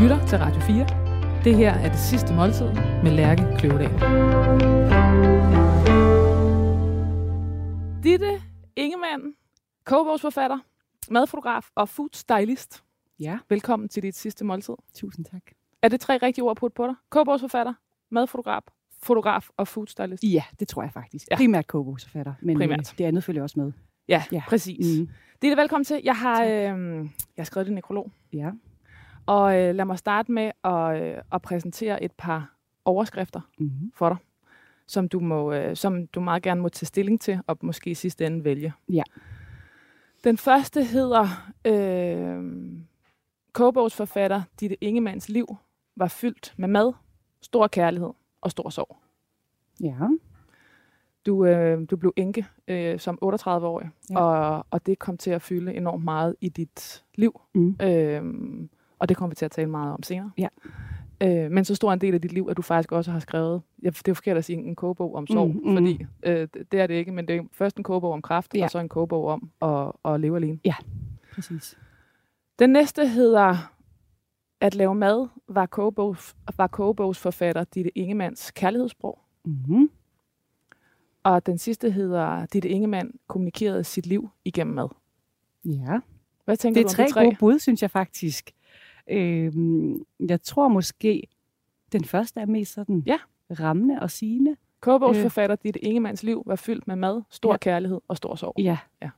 lytter til Radio 4. Det her er det sidste måltid med Lærke Kløvedal. Ditte Ingemann, kogebogsforfatter, madfotograf og food stylist. Ja, Velkommen til dit sidste måltid. tusind tak. Er det tre rigtige ord putte på dig? Kogebogsforfatter, madfotograf, fotograf og food stylist. Ja, det tror jeg faktisk. Ja. Primært kogebogsforfatter, men Primært. øh, det andet følger også med. Ja, Ja. præcis. Mm. Ditte, velkommen til. Jeg har, øh, jeg har skrevet din nekrolog, Ja. Og øh, lad mig starte med at, øh, at præsentere et par overskrifter Mm-hmm. for dig, som du, må, øh, som du meget gerne må tage stilling til, og måske i sidste ende vælge. Ja. Den første hedder, øh, kogebogsforfatter Ditte Ingemanns liv var fyldt med mad, stor kærlighed og stor sorg. Ja. Du, øh, du blev enke øh, som 38-årig, Ja. og, og det kom til at fylde enormt meget i dit liv. Mm. Øhm, og det kommer vi til at tale meget om senere. Ja. Øh, men så stor en del af dit liv, at du faktisk også har skrevet, ja, det er forkert at sige en kogebog om sorg, Mm, mm. fordi øh, det er det ikke, men det er først en kogebog om kræft, Ja. og så en kogebog om at, at leve alene. Præcis. Den næste hedder, at lave mad var, kogebogs, var kogebogsforfatter Ditte Ingemanns kærlighedssprog. Mm-hmm. Og den sidste hedder, Ditte Ingemann kommunikerede sit liv igennem mad. Ja. Hvad tænker Det er du tre, om de tre? gode bud, synes jeg faktisk. Øhm, jeg tror måske, den første er mest sådan Ja. rammende og sigende. Kogebogsforfatter Ditte Ingemanns liv var fyldt med mad, stor Ja. kærlighed og stor sorg. Ja. Ja.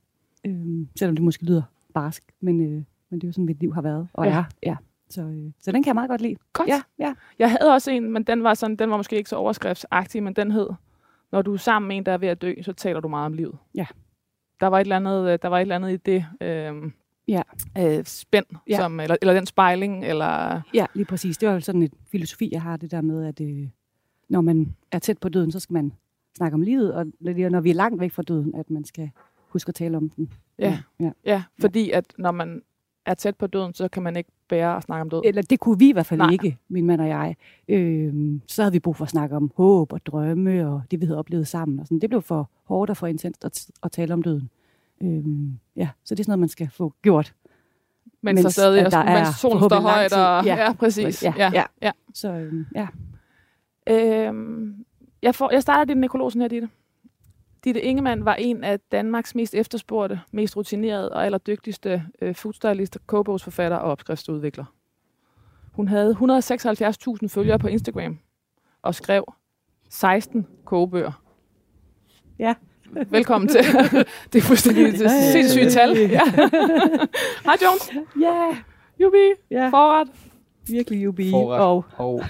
Øhm, selvom det måske lyder barsk, men, øh, men det er jo sådan, mit liv har været og Ja. ja. er. Ja. Så, øh, så den kan jeg meget godt lide. Godt. Ja, ja. Jeg havde også en, men den var, sådan, den var måske ikke så overskriftsagtig, men den hed, når du er sammen med en, der er ved at dø, så taler du meget om livet. Ja. Der var et eller andet, øh, der var et eller andet i det øh, Ja. øh, spænd, Ja. som, eller, eller den spejling, eller... Ja, lige præcis. Det var jo sådan et filosofi, jeg har, det der med, at øh, når man er tæt på døden, så skal man snakke om livet, og når vi er langt væk fra døden, at man skal huske at tale om den. Ja. ja. Ja, fordi at når man er tæt på døden, så kan man ikke bære at snakke om død. Eller det kunne vi i hvert fald Nej. Ikke, min mand og jeg. Øh, så havde vi brug for at snakke om håb og drømme, og det vi havde oplevet sammen. Og sådan. Det blev for hårdt og for intenst at, at tale om døden. Øh, ja, så det er sådan noget, man skal få gjort. mens, der mens stadig at er, der er mens solen står højt. Og, ja, Ja. præcis. Ja, ja. ja. ja. Så øh, ja. Øhm, jeg, får, jeg starter din nekrolog sådan her, Ditte. Ditte Ingemann var en af Danmarks mest efterspurgte, mest rutinerede og allerdygtigste øh, foodstylister, kogebogsforfatter og opskriftsudvikler. Hun havde 176.000 følgere på Instagram og skrev 16 kogebøger. Ja. Velkommen til. det er fuldstændig er Ja, ja, ja. sindssygt tal. Ja. Hej Jones. Ja, Jubi. ja. Forret. virkelig jubi. Forret. Og Og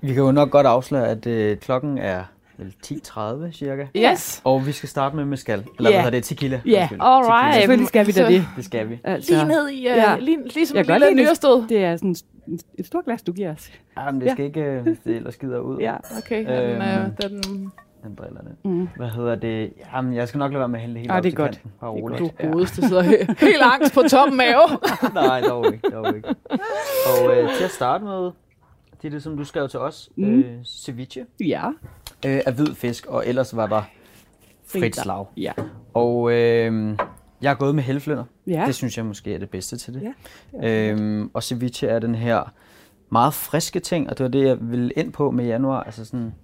vi kan jo nok godt afsløre, at øh, klokken er vel 10.30 cirka. Yes. Og vi skal starte med mescal. Eller Ja. hvad hedder det? Tequila. Ja. Undskyld. Alright. Tequila. selvfølgelig skal vi da det. Det skal vi. Altså, Lige ned i, uh, ja. Ja. lige, ligesom Jeg lille lide det. er sådan et- stort glas, du giver os. Jamen, det Ja. skal ikke, øh, det ellers skider ud. Ja. Okay, den, øh, Øhm. den, Den driller det. Mm. Hvad hedder det? Jamen, jeg skal nok lade være med at hælde helt op det er godt. kanten. Bare Det er roligt. du godeste sidder he- helt angst på toppen mave. Nej, dog ikke. Dog ikke. Og øh, til at starte med, det er det, som du skrev til os. Mm. Øh, ceviche Ja. øh, af hvid fisk, og ellers var der frit slag. Ja. Og øh, jeg er gået med helflønder. Ja. Det synes jeg måske er det bedste til det. Ja, Øhm, og ceviche er den her meget friske ting, og det var det, jeg ville ind på med januar. Altså sådan,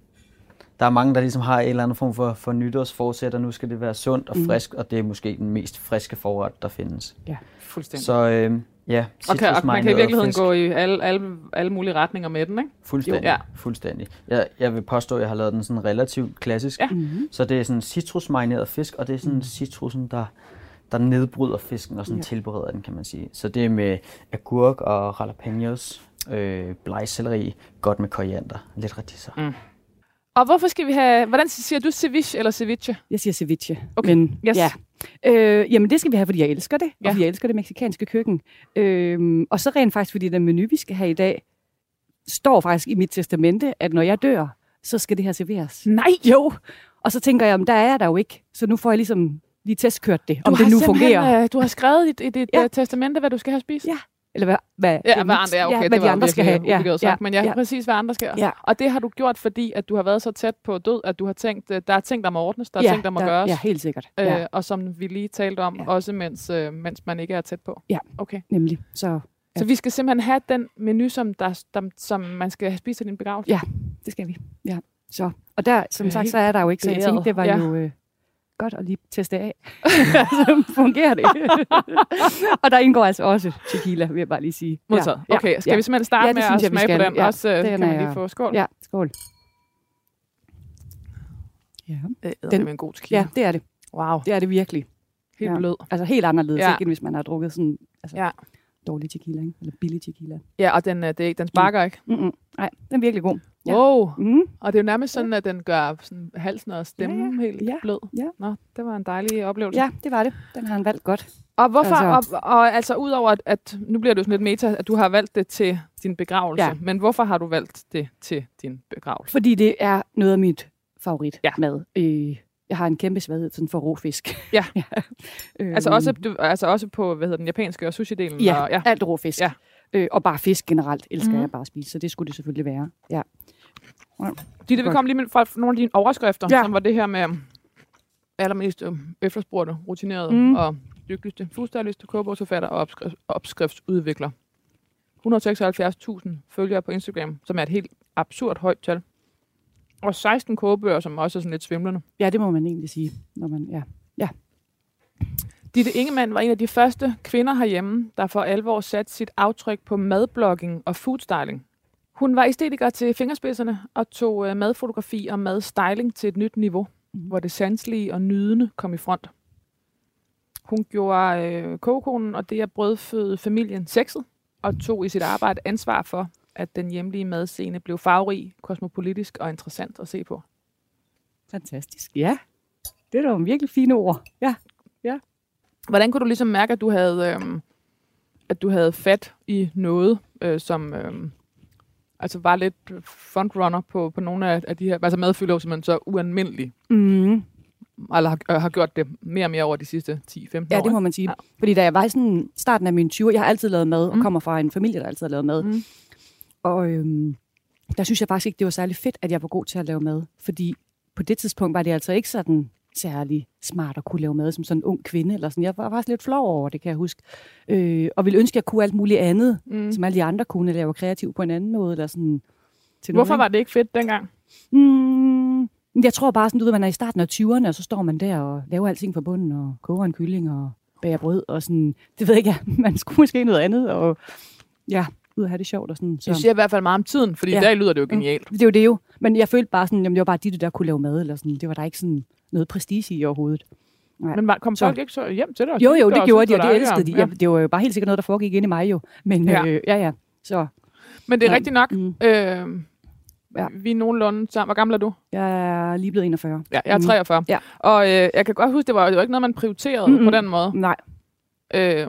der er mange, der ligesom har en eller anden form for, for nytårsforsæt, og nu skal det være sundt og Mhm. frisk, og det er måske den mest friske forret, der findes. Fuldstændig. Så øhm, ja, og, kan, og man kan i virkeligheden gå i alle, alle, alle mulige retninger med den, ikke? Fuldstændig, Jo. Ja. fuldstændig. Jeg, jeg vil påstå, at jeg har lavet den sådan relativt klassisk. Ja. Mm-hmm. Så det er sådan citrusmarineret fisk, og det er sådan Mm. citrusen, der, der nedbryder fisken og sådan Ja. tilbereder den, kan man sige. Så det er med agurk og jalapenos, øh, blegselleri, godt med koriander, lidt radiser. Og hvorfor skal vi have... Hvordan siger du ceviche eller ceviche? Jeg siger ceviche. Okay, Men, yes. ja. Øh, jamen, det skal vi have, fordi jeg elsker det. Ja. Og fordi jeg elsker det meksikanske køkken. Øh, og så rent faktisk, fordi den menu, vi skal have i dag, står faktisk i mit testamente, at når jeg dør, så skal det her serveres. Nej! Jo. Og så tænker jeg, om der er jeg der jo ikke. Så nu får jeg ligesom lige testkørt det, Du om det nu fungerer. øh, Du har skrevet i, i dit Ja. ja. testamente, hvad du skal have spist. Ja. Eller hvad, hvad, Ja, hvad andre, ja, okay, ja, det hvad var de andre skal have. Ja, sagt, ja, men ja, ja. præcis, hvad andre skal. Ja. Og det har du gjort, fordi at du har været så tæt på død, at du har tænkt, øh, der er ting, der må ordnes, der er ja, ting, der må gøres. Ja, helt sikkert. Øh, Ja, og som vi lige talte om, Ja. også mens, øh, mens man ikke er tæt på. Ja. Okay. nemlig. Så Så vi skal simpelthen have den menu, som, der, der, som man skal have spist til din begravelse? Ja. Det skal vi. Ja. Så, og der, som Det sagt, så er der jo ikke, så jeg tænkte, det var Ja. jo øh, godt at lige teste af. så fungerer det. og der indgår altså også tequila, vil jeg bare lige sige. Modtaget. Okay, skal ja. vi simpelthen starte Ja, det med synes at smage på skal. den? Ja, Også, øh, den kan man er lige få skål? Ja, skål. Ja. Det er Den- en god tequila. ja, det er det. Wow, Det er det virkelig. helt ja. blød. Altså helt anderledes, Ja. ja. ikke, end hvis man har drukket sådan altså, Ja. Ja. dårlig tequila, ikke? eller billig tequila. Ja, og den, øh, det den sparker ikke. Mm-mm. Nej, den er virkelig god. Ja. Wow. Mm. Og det er jo nærmest sådan, at den gør sådan, halsen og stemmen Ja, helt ja, blød. ja. Nå, det var en dejlig oplevelse. Ja, det var det. Den har han valgt godt. Og hvorfor, Altså- og, og altså udover at, at, nu bliver det jo sådan lidt meta, at du har valgt det til din begravelse, Ja. men hvorfor har du valgt det til din begravelse? Fordi det er noget af mit favorit Ja. mad. Øh, jeg har en kæmpe svaghed sådan for råfisk. Ja. øhm, Altså også, du, altså også på, hvad hedder den, japanske og sushi-delen? Ja, Og, ja. alt råfisk. Ja. Øh, og bare fisk generelt elsker mm. jeg bare at spise, så det skulle det selvfølgelig være. Ja. Ditte, vi kom lige med fra nogle af dine overskrifter, Ja. som var det her med um, allermest um, efterspurgte, rutinerede Mm. og dygtigste foodstylist, kogebogsforfatter og opskrift, opskriftsudvikler. 176.000 følgere på Instagram, som er et helt absurd højt tal. Og 16 kogebøger, som også er sådan lidt svimlende. ja, det må man egentlig sige. Når man, ja. Ditte Ingemann var en af de første kvinder herhjemme, der for alvor satte sit aftryk på madblogging og foodstyling. Hun var æstetiker til fingerspidserne og tog øh, madfotografi og madstyling til et nyt niveau, Mhm. hvor det sanselige og nydende kom i front. Hun gjorde øh, kogekonen og det at brødføde familien sexet, og tog i sit arbejde ansvar for, at den hjemlige madscene blev farverig, kosmopolitisk og interessant at se på. Fantastisk. Ja, det er da nogle virkelig fine ord. Ja. Hvordan kunne du ligesom mærke, at du havde, øhm, at du havde fat i noget, øh, som øhm, altså var lidt frontrunner på, på nogle af, af de her, altså madfylder jo simpelthen så ualmindelige, Mm. eller har, øh, har gjort det mere og mere over de sidste 10-15 Ja, år. det må man sige. Ja. Ja. Fordi da jeg var i sådan starten af mine 20'er, jeg har altid lavet mad, og Mm. kommer fra en familie, der altid har lavet mad. Mm. Og øhm, der synes jeg faktisk ikke, det var særlig fedt, at jeg var god til at lave mad. Fordi på det tidspunkt var det altså ikke sådan særlig smart at kunne lave mad som sådan en ung kvinde. Eller sådan. Jeg var faktisk lidt flov over det, kan jeg huske. Øh, og ville ønske, at jeg kunne alt muligt andet, Mm. som alle de andre kunne, lave kreativ på en anden måde. Eller sådan, til Hvorfor nogen, var det ikke fedt dengang? Mm, jeg tror bare sådan, du ved, man er i starten af 20'erne, og så står man der og laver alting fra bunden, og koger en kylling og bager brød, og sådan, det ved jeg ikke, man skulle måske noget andet, og ja, ud at have det sjovt og sådan. Det Så. siger i hvert fald meget om tiden, fordi ja. Ja. i dag lyder det jo genialt. Det er jo det jo, men jeg følte bare sådan, jamen det var bare de, der kunne lave mad, eller sådan, det var der ikke sådan noget prestige i overhovedet. Nej. Men kom Så- folk ikke så hjem til dig? og Jo, jo, det og gjorde de, og det elskede de. Ja. Ja. Det var jo bare helt sikkert noget, der foregik inde i mig jo. Men Ja. ja, øh, ja, ja. Så Men det er Ja. rigtigt nok. mm, Øh, Ja. Vi er nogenlunde sammen. Hvor gammel er du? jeg er lige blevet 41. Ja, jeg er Mhm. 43. Ja. Og øh, jeg kan godt huske, det var, var ikke noget, man prioriterede Mm-mm. på den måde. Nej. Øh,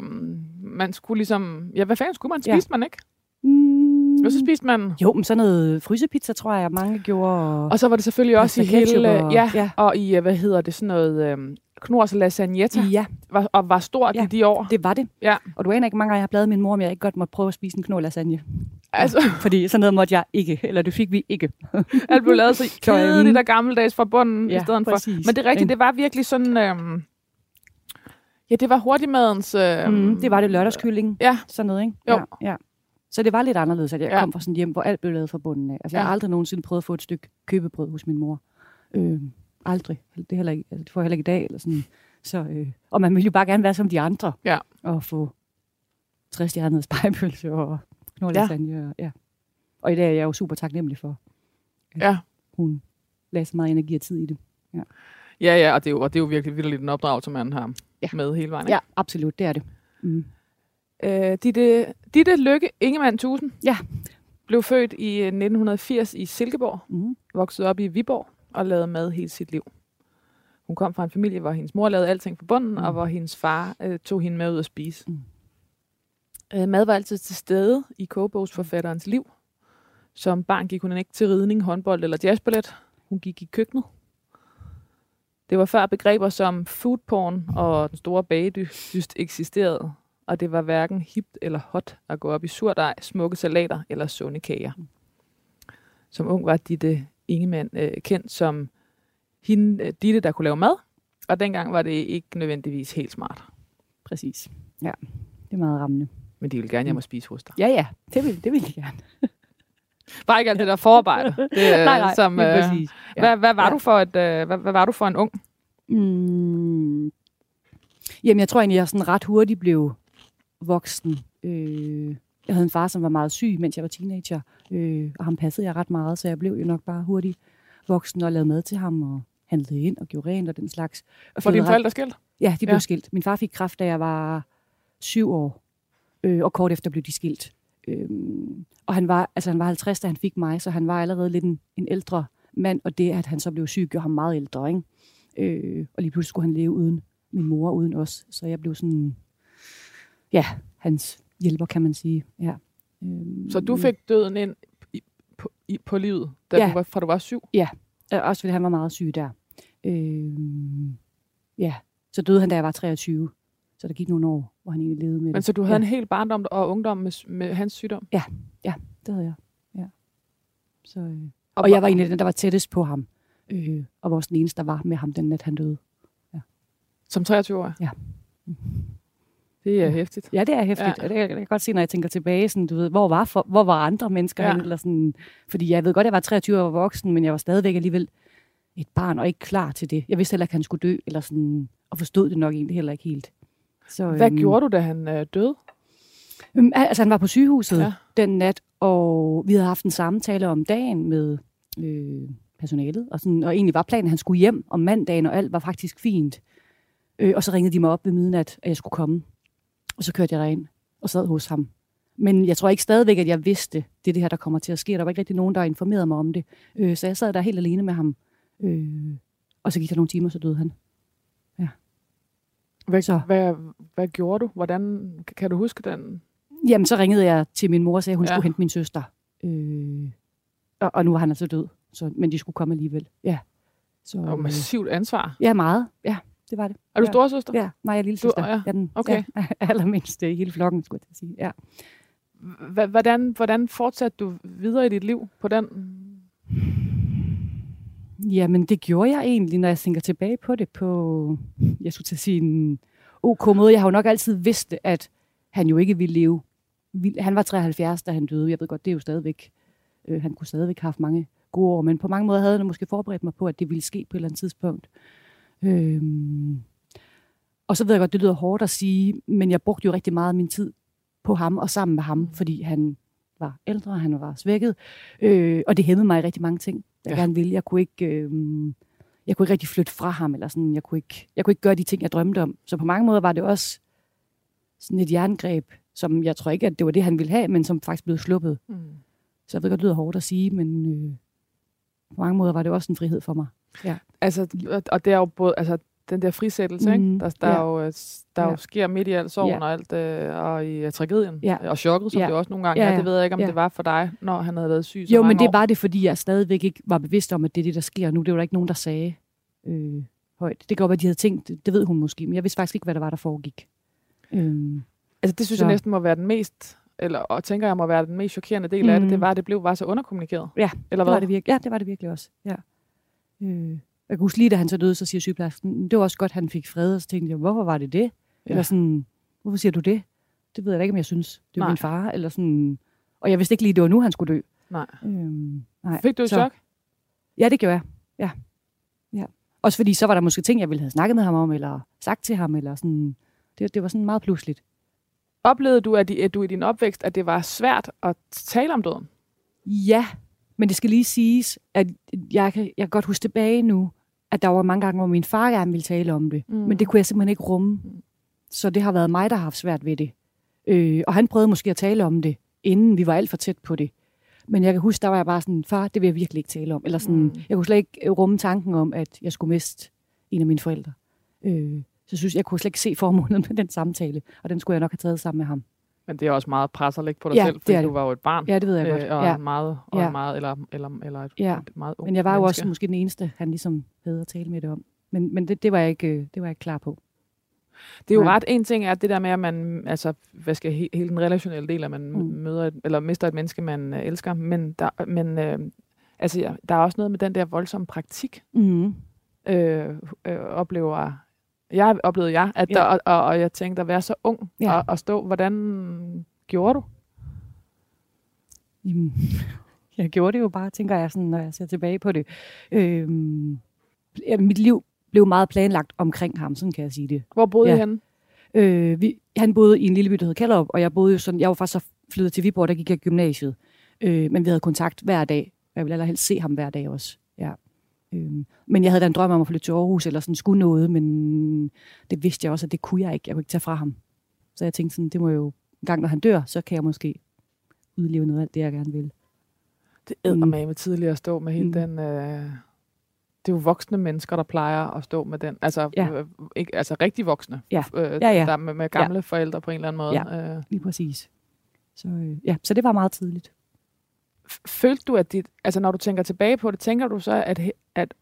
man skulle ligesom... Ja, hvad fanden skulle man? Ja. Spiste man ikke? Mm, Og så spiste man... jo, men sådan noget frysepizza, tror jeg, mange gjorde. Og, Og så var det selvfølgelig også i hele... og- ja, ja. og i, øh, hvad hedder det, sådan noget... Øh, Knors lasagnetta, ja, var, og var stort Ja. i de år. det var det. Ja. Og du aner ikke, mange gange jeg har bladet min mor, om jeg ikke godt måtte prøve at spise en knor lasagne. Altså, Fordi sådan noget måtte jeg ikke, eller det fik vi ikke. alt blev lavet så øhm, kedeligt og gammeldags fra bunden i stedet for. præcis. Men det er rigtigt, det var virkelig sådan... Øh, ja, det var hurtigmadens... Øh, Mm, det var det lørdagskylling. Ja. Sådan noget, ikke? Jo. Ja, ja. Så det var lidt anderledes, at jeg Ja. ja. kom fra sådan et hjem, hvor alt blev lavet fra bunden af. Altså, jeg har Ja. aldrig nogensinde prøvet at få et stykke købebrød hos min mor. Øh, aldrig. Det, er heller ikke, altså, det får jeg heller ikke i dag. Eller sådan. Så, øh, og man ville jo bare gerne være som de andre. Ja. Og få 60 stjernede spejepølse og knorlasagne. Ja. Og, ja. og i dag er jeg jo super taknemmelig for, at Ja. hun lagde så meget energi og tid i det. Ja, ja, og det er jo, og det er jo virkelig vildt en opdragelse, man har Ja. med hele vejen. ikke? Ja, absolut. Det er det. Mm. Øh, Ditte, Ditte Lykke Ingemann Tusen Ja. blev født i øh, 1980 i Silkeborg, Mm. voksede op i Viborg og lavede mad hele sit liv. Hun kom fra en familie, hvor hendes mor lavede alting for bunden, mm. Og hvor hendes far øh, tog hende med ud at spise. Mm. Øh, mad var altid til stede i kogebogsforfatterens liv. Som barn gik hun ikke til ridning, håndbold eller jazzballet. Hun gik i køkkenet. Det var før begreber som foodporn og den store bagedyst eksisterede, og det var hverken hipt eller hot at gå op i surdej, smukke salater eller sunde kager. Som ung var Ditte Ingemann øh, kendt som hende, øh, Ditte, der kunne lave mad, og dengang var det ikke nødvendigvis helt smart. Præcis. Ja, det er meget rammende. Men de vil gerne hjem og spise hos dig. Ja, ja, det vil, det vil de gerne. Bare ikke alt det der forarbejde. Det, nej, nej, som, øh. Ja. hvad, hvad, var Ja. du for et, øh, hvad, hvad var du for en ung? Mm. Jamen, jeg tror egentlig, jeg sådan ret hurtigt blev voksen. Øh, jeg havde en far, som var meget syg, mens jeg var teenager, øh, og ham passede jeg ret meget, så jeg blev jo nok bare hurtigt voksen og lavede mad til ham og handlede ind og gjorde rent og den slags. Og For fik dine forældre skilt? Ja, de blev Ja. skilt. Min far fik kræft, da jeg var syv år, øh, og kort efter blev de skilt. Øhm, og han var, altså han var 50, da han fik mig, så han var allerede lidt en, en ældre mand, og det, at han så blev syg, gjorde ham meget ældre. Ikke? Øh, og lige pludselig skulle han leve uden min mor, uden os. Så jeg blev sådan, ja, hans hjælper, kan man sige. Ja. Øhm, Så du fik døden ind i, på, i, på livet, da Ja. du var, fra du var syv? Øh, Også fordi han var meget syg der. Øhm, ja, så døde han, da jeg var 23. Så der gik nogle år, hvor han egentlig levede med Men det. så du havde ja. en hel barndom og ungdom med, med hans sygdom? Det havde jeg, ja. Så, øh, og jeg var en af dem, der var tættest på ham. Øh, og var også den eneste, der var med ham den nat, han døde. Som 23-årig? Ja. Det er hæftigt. Ja, det er hæftigt. Ja. Ja. Det kan jeg kan godt se, når jeg tænker tilbage. Sådan, du ved, hvor, var for, hvor var andre mennesker Ja. ja. Eller sådan, fordi jeg ved godt, jeg var 23 år og var voksen, men jeg var stadigvæk alligevel et barn og ikke klar til det. Jeg vidste heller ikke, at han skulle dø, eller sådan, og forstod det nok egentlig heller ikke helt. Så, Hvad gjorde du, da han øh, døde? Øhm, al- altså, han var på sygehuset ja. den nat, og vi havde haft en samtale om dagen med øh, personalet, og, sådan, og egentlig var planen, at han skulle hjem om mandagen, og alt var faktisk fint. Øh, og så ringede de mig op ved midnat, at jeg skulle komme. Og så kørte jeg derind og sad hos ham. Men jeg tror ikke stadigvæk, at jeg vidste, det er det her, der kommer til at ske. Der var ikke rigtig nogen, der informerede mig om det. Øh, så jeg sad der helt alene med ham. Øh, og så gik der nogle timer, så døde han. Hvad, Så. hvad, hvad gjorde du? Hvordan kan du huske den? Jamen, så ringede jeg til min mor og sagde, at hun Ja. ja. skulle hente min søster. Øh, og, og nu var han altså død, så, men de skulle komme alligevel. Ja. Så, var øh, massivt ansvar. ja, meget. Ja, det var det. Er du Ja. storesøster? Ja, mig og lille Du- søster. ja. Jeg er den Okay. ja, allermindste i hele flokken, skulle jeg sige. Ja. Hvordan, hvordan fortsatte du videre i dit liv på den? Jamen, det gjorde jeg egentlig, når jeg tænker tilbage på det på, jeg skulle til at sige en ok måde. Jeg har jo nok altid vidst, at han jo ikke ville leve. Han var 73, da han døde. Jeg ved godt, det er jo stadigvæk, øh, han kunne stadigvæk have haft mange gode år, men på mange måder havde han måske forberedt mig på, at det ville ske på et eller andet tidspunkt. Øhm, og så ved jeg godt, det lyder hårdt at sige, men jeg brugte jo rigtig meget af min tid på ham og sammen med ham, fordi han var ældre, han var svækket, øh, og det hæmmede mig i rigtig mange ting, jeg Ja. ja. gerne ville. Jeg kunne ikke... Øh, jeg kunne ikke rigtig flytte fra ham, eller sådan, jeg kunne, ikke, jeg kunne ikke gøre de ting, jeg drømte om. Så på mange måder var det også sådan et jerngreb, som jeg tror ikke, at det var det, han ville have, men som faktisk blev sluppet. Mm. Så jeg ved godt, det lyder hårdt at sige, men øh, på mange måder var det også en frihed for mig. Altså, og- det er jo både, altså, den der frisættelse, ikke? Mhm, Der, der, ja. er jo, øh, der jo Ja. sker midt i alt sorgen Ja. og alt, øh, og i uh, tragedien, Ja. og chokket, som Ja. det også nogle gange Ja, er. ja. Det ved jeg ikke, om Ja. det var for dig, når han havde været syg så Jo, men det år. var det, fordi jeg stadigvæk ikke var bevidst om, at det er det, der sker nu. Det var der ikke nogen, der sagde øh, højt. Det kan godt at de havde tænkt, det, det ved hun måske, men jeg vidste faktisk ikke, hvad der var, der foregik. Øhm, Altså, det synes Så- jeg næsten må være den mest, eller og tænker jeg må være den mest chokerende del mm. af det, Mhm. det var, at det blev bare så underkommunikeret. Ja, Eller det hvad? var det virkelig. Ja, det var det virkelig også. Ja. Øh, jeg kan huske lige, da han så døde, så siger sygeplejersken, det var også godt, han fik fred, og så tænkte jeg, hvorfor var det det? Ja. Eller sådan, hvorfor siger du det? Det ved jeg da ikke, om jeg synes. Det er min far, eller sådan. Og jeg vidste ikke lige, det var nu, han skulle dø. Nej. Øhm, nej. Fik du et Så- chok? Ja, det gjorde jeg. Ja. ja. Også fordi, så var der måske ting, jeg ville have snakket med ham om, eller sagt til ham, eller sådan. Det, det var sådan meget pludseligt. Oplevede du, at, at du i din opvækst, at det var svært at tale om døden? Ja, men det skal lige siges, at jeg kan, jeg kan godt huske tilbage nu, at der var mange gange, hvor min far gerne ville tale om det. Mm. Men det kunne jeg simpelthen ikke rumme. Mm. Så det har været mig, der har haft svært ved det. Øh, og han prøvede måske at tale om det, inden vi var alt for tæt på det. Men jeg kan huske, der var jeg bare sådan, far, det vil jeg virkelig ikke tale om. Eller sådan, Mm. jeg kunne slet ikke øh, rumme tanken om, at jeg skulle miste en af mine forældre. Øh, så jeg synes, jeg kunne slet ikke se formålet med den samtale, og den skulle jeg nok have taget sammen med ham. Men det er også meget pres at lægge på dig Ja, selv, det fordi er du det. var jo et barn. Ja, det ved jeg godt. Øh, og Ja. en meget, og Ja. en meget, eller, eller, eller et, Ja. et meget ung Men jeg var jo menneske. også måske den eneste, han ligesom havde at tale med det om. Men, men det, det, var jeg ikke, øh, det var jeg ikke klar på. Det er jo Nej. ret, en ting er det der med, at man, altså, hvad skal he, hele den relationelle del, at man. Mm. møder, et, eller mister et menneske, man øh, elsker, men, der, men øh, altså, ja, der er også noget med den der voldsomme praktik, Mm. øh, øh, oplever jeg, oplevede jeg, at Ja. der, og, og, og jeg tænkte at være så ung Ja. og, og stå, hvordan, gjorde du? Jamen, jeg gjorde det jo bare, tænker jeg, sådan, når jeg ser tilbage på det. Øhm, ja, mit liv blev meget planlagt omkring ham, sådan kan jeg sige det. Hvor boede Ja. Henne? Øh, vi, han boede i en lille by, der hed Kallerup, og jeg boede jo sådan, jeg var faktisk så flyttet til Viborg, der gik jeg gymnasiet. Øh, men vi havde kontakt hver dag. Jeg ville allerhelst se ham hver dag også. Ja. Øh, men jeg havde da en drøm om at flytte til Aarhus, eller sådan skulle noget, men det vidste jeg også, at det kunne jeg ikke. Jeg kunne ikke tage fra ham. Så jeg tænkte sådan, det må jo, en gang når han dør, så kan jeg måske udleve noget af alt det, jeg gerne vil. Det er mm. med tidligere at stå med hele mm. den... Øh, det er jo voksne mennesker, der plejer at stå med den. Altså, Ja. øh, ikke, altså rigtig voksne. Ja. Øh, Ja, ja. Der med, med gamle ja. forældre på en eller anden måde. Ja. Øh, Lige præcis. Så, øh, ja, så det var meget tidligt. Følte du, at dit... Altså, når du tænker tilbage på det, tænker du så, at, at,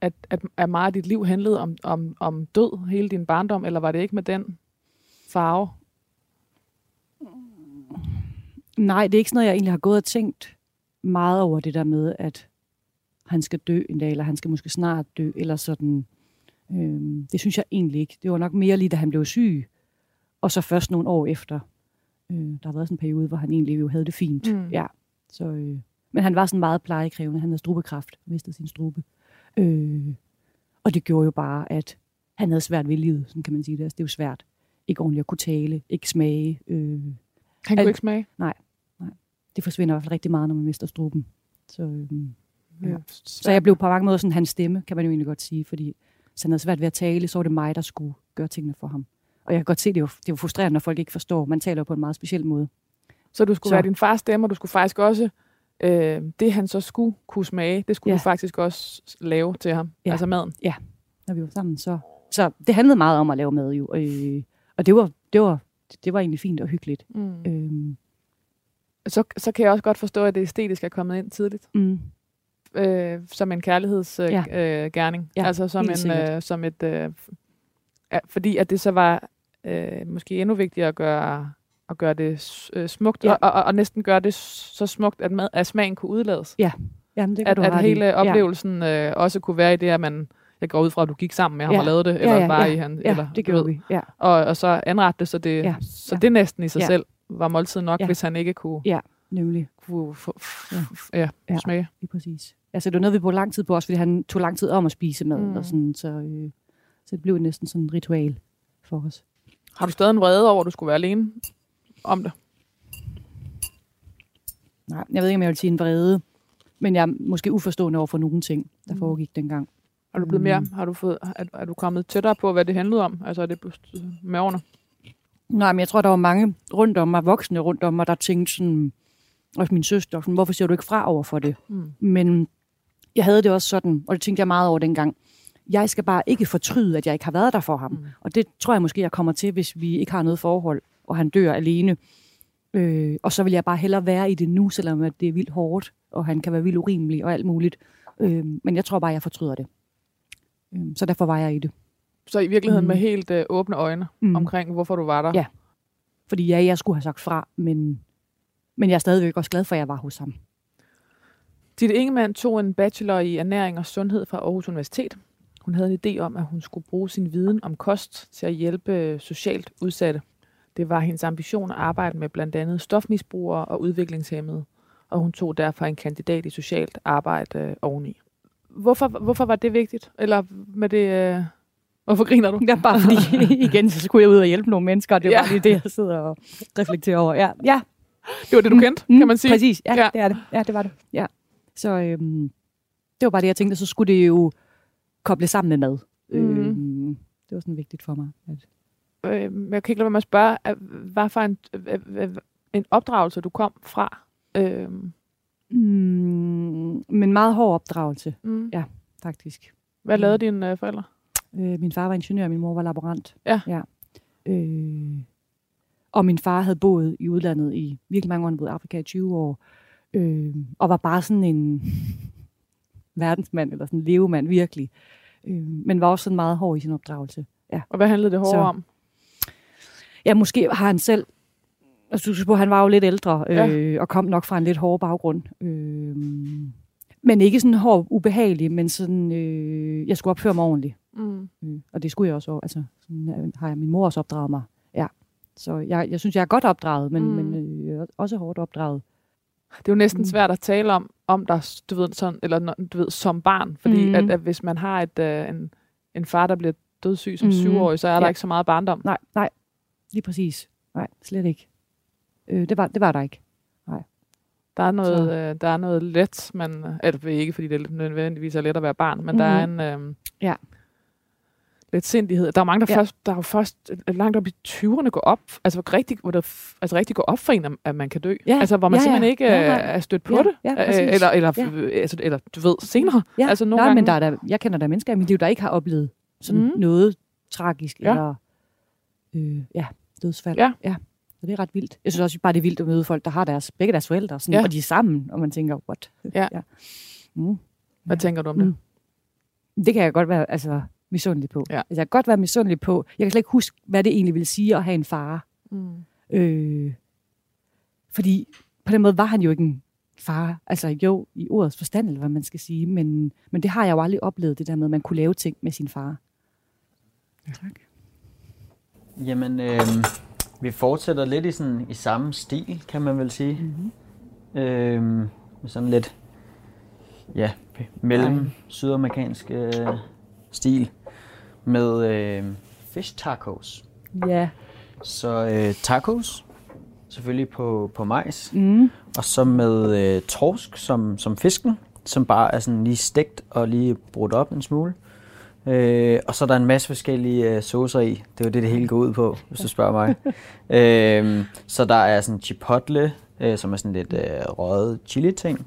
at, at, at meget af dit liv handlede om, om, om død hele din barndom, eller var det ikke med den farve? Nej, det er ikke sådan noget, jeg egentlig har gået og tænkt meget over det der med, at han skal dø en dag, eller han skal måske snart dø, eller sådan. Øhm, det synes jeg egentlig ikke. Det var nok mere lige, da han blev syg, og så først nogle år efter. Øh, der har været sådan en periode, hvor han egentlig jo havde det fint. Mm. Ja, så, øh, men han var sådan meget plejekrævende. Han havde strubekræft, mistede sin strube. Øh, og det gjorde jo bare, at han havde svært ved livet, sådan kan man sige det. Altså, det er jo svært ikke ordentligt at kunne tale, ikke smage. Øh, Han kunne Al- ikke smage? det forsvinder i hvert fald rigtig meget, når man mister struben. Så, øhm, Ja. Så jeg blev på mange måder sådan hans stemme, kan man jo egentlig godt sige, fordi så han havde svært ved at tale, så var det mig, der skulle gøre tingene for ham. Og jeg kan godt se, det jo, det jo frustrerende, når folk ikke forstår. Man taler jo på en meget speciel måde. Så du skulle Så- være din fars stemme, og du skulle faktisk også, øh, det han så skulle kunne smage, det skulle Ja. ja. du faktisk også lave til ham, Ja. ja. altså maden. Når vi var sammen, så, så det handlede meget om at lave mad jo. Øh, og det var, det, var, det var egentlig fint og hyggeligt. Mm. Øhm, Så, så kan jeg også godt forstå, at det æstetiske er kommet ind tidligt, mm, øh, som en kærlighedsgerning. Ja. Øh, gerning. Ja, altså som, en, øh, som et... Øh, ja, fordi at det så var øh, måske endnu vigtigere at gøre, at gøre det øh, smukt, Ja. ja. og, og, og næsten gøre det så smukt, at, mad, at smagen kunne udlades. jamen, det kan At, du at ret i. hele Ja. oplevelsen øh, også kunne være i det, at man... Jeg går ud fra, at du gik sammen med ham Ja. og lavede det, eller ja, bare ja, i han... Ja, eller, det gjorde ved. vi. Ja. og, og så anrette det, så det, Ja, ja, så ja. det næsten i sig Ja. ja. selv var måltid nok, Ja. ja. hvis han ikke kunne, Ja, nemlig. kunne få, Ja. ja, Ja. ja. smage. Lige præcis. Altså, det var noget, vi brugte lang tid på også, fordi han tog lang tid om at spise mad. Mm. Og sådan, så, øh, så det blev næsten sådan et ritual for os. Har du stadig en vrede over, at du skulle være alene om det? Nej, jeg ved ikke, om jeg vil sige en vrede, men jeg er måske uforstående over for nogle ting, der Mm. foregik dengang. Er du blevet Mm. mere, har du fået, er, er du kommet tættere på, hvad det handlede om? Altså er det med årene? Nej, men jeg tror, der var mange rundt om mig, voksne rundt om mig, der tænkte sådan, også min søster, sådan, hvorfor ser du ikke fra over for det? Mm. Men jeg havde det også sådan, og det tænkte jeg meget over dengang. Jeg skal bare ikke fortryde, at jeg ikke har været der for ham. Mm. Og det tror jeg måske, jeg kommer til, hvis vi ikke har noget forhold, og han dør alene. Øh, og så vil jeg bare hellere være i det nu, selvom at det er vildt hårdt, og han kan være vildt urimelig og alt muligt. Øh, men jeg tror bare, jeg fortryder det. Øh, så derfor var jeg i det. Så i virkeligheden Mm. med helt øh, åbne øjne Mm. mm. omkring, hvorfor du var der? Ja. Fordi ja, jeg skulle have sagt fra, men, men jeg er stadigvæk også glad for, at jeg var hos ham. Ditte Ingemann tog en bachelor i ernæring og sundhed fra Aarhus Universitet. Hun havde en idé om, at hun skulle bruge sin viden om kost til at hjælpe øh, socialt udsatte. Det var hendes ambition at arbejde med blandt andet stofmisbrugere og udviklingshemmede, og hun tog derfor en kandidat i socialt arbejde øh, oveni. Hvorfor, hvorfor var det vigtigt? Eller med det... Øh, hvorfor griner du? Ja, bare fordi, igen, så skulle jeg ud og hjælpe nogle mennesker, og det er Ja. bare lige det, jeg sidder og reflekterer over. Ja, ja Det var det, du kendte, kan man sige. Præcis, ja, ja, det er det. Ja, det var det. Ja. Så øhm, det var bare det, jeg tænkte, så skulle det jo koble sammen med mad. Mhm. Øhm, det var sådan vigtigt for mig. At, Øh, men jeg kan ikke lade være med at spørge, hvad for en, øh, øh, en opdragelse du kom fra? Øh, mm, men meget hård opdragelse, mm. Ja. faktisk. Hvad Mm. lavede dine øh, forældre? Øh, min far var ingeniør, min mor var laborant. Ja. ja. Øh, og min far havde boet i udlandet i virkelig mange år, han boede i Afrika i 20 år, øh, og var bare sådan en verdensmand, eller sådan en levemand, virkelig. Øh, men var også sådan meget hård i sin opdragelse. Og hvad handlede det hårde Så- om? Ja, måske har han selv... Altså, du på, han var jo lidt ældre, Ja. øh, og kom nok fra en lidt hård baggrund. Øh, men ikke sådan hård ubehagelig, men sådan, øh, jeg skulle opføre mig ordentligt. Mm. Øh, og det skulle jeg også. Altså, sådan øh, har jeg min mor også opdraget mig. Ja. Så jeg, jeg synes, jeg er godt opdraget, men, Mm. men øh, også hårdt opdraget. Det er jo næsten Mm. svært at tale om, om der, du ved, sådan, eller du ved, som barn. Fordi Mm. at, at, hvis man har et, øh, en, en far, der bliver dødssyg som Mm. syvårig, så er der Ja. ikke så meget barndom. Nej, nej, lige præcis. Nej, slet ikke. Øh, det, var, det var der ikke. Der er noget, Så- øh, der er noget let, men, er ikke, fordi det nødvendigvis er let at være barn, men mm. der er en øh, Ja. lidt sindighed. Der er mange, der, Ja. først, der er jo først øh, langt op i 20'erne går op, altså hvor rigtig, hvor der, altså rigtig går op for en, at man kan dø. Ja. Altså hvor man Ja, ja. simpelthen ikke Ja, øh, ja. er stødt på Ja, det. ja, præcis. eller, eller, Ja. altså, eller du ved, senere. Ja. Altså nogle Nej, gange, men der er der, jeg kender der mennesker i mit liv, der ikke har oplevet sådan mm. noget tragisk Ja. eller øh, ja, dødsfald. Ja. ja. Så det er ret vildt. Jeg synes også bare, det er vildt at møde folk, der har deres, begge deres forældre, sådan, Ja. ja. og de er sammen, og man tænker, what? Ja. ja. Mm. Hvad tænker du om det? Mm. Det kan jeg godt være altså, misundelig på. Ja. Altså, jeg kan godt være misundelig på. Jeg kan slet ikke huske, hvad det egentlig vil sige at have en far. Mm. Øh, fordi på den måde var han jo ikke en far. Altså jo, i ordets forstand, eller hvad man skal sige. Men, men det har jeg jo aldrig oplevet, det der med, at man kunne lave ting med sin far. Tak. Jamen, øh, vi fortsætter lidt i, sådan, i samme stil, kan man vel sige. Mm-hmm. Øh, med sådan lidt, ja, mellem sydamerikansk øh, stil med øh, fish tacos. Ja. Så øh, tacos, selvfølgelig på, på majs, Mm. og så med øh, torsk som, som fisken, som bare er sådan lige stegt og lige brudt op en smule. Øh, og så er der en masse forskellige øh, saucer i. Det er jo det, det hele går ud på, hvis du spørger mig. øh, så der er sådan chipotle, øh, som er sådan lidt øh, røget chili-ting.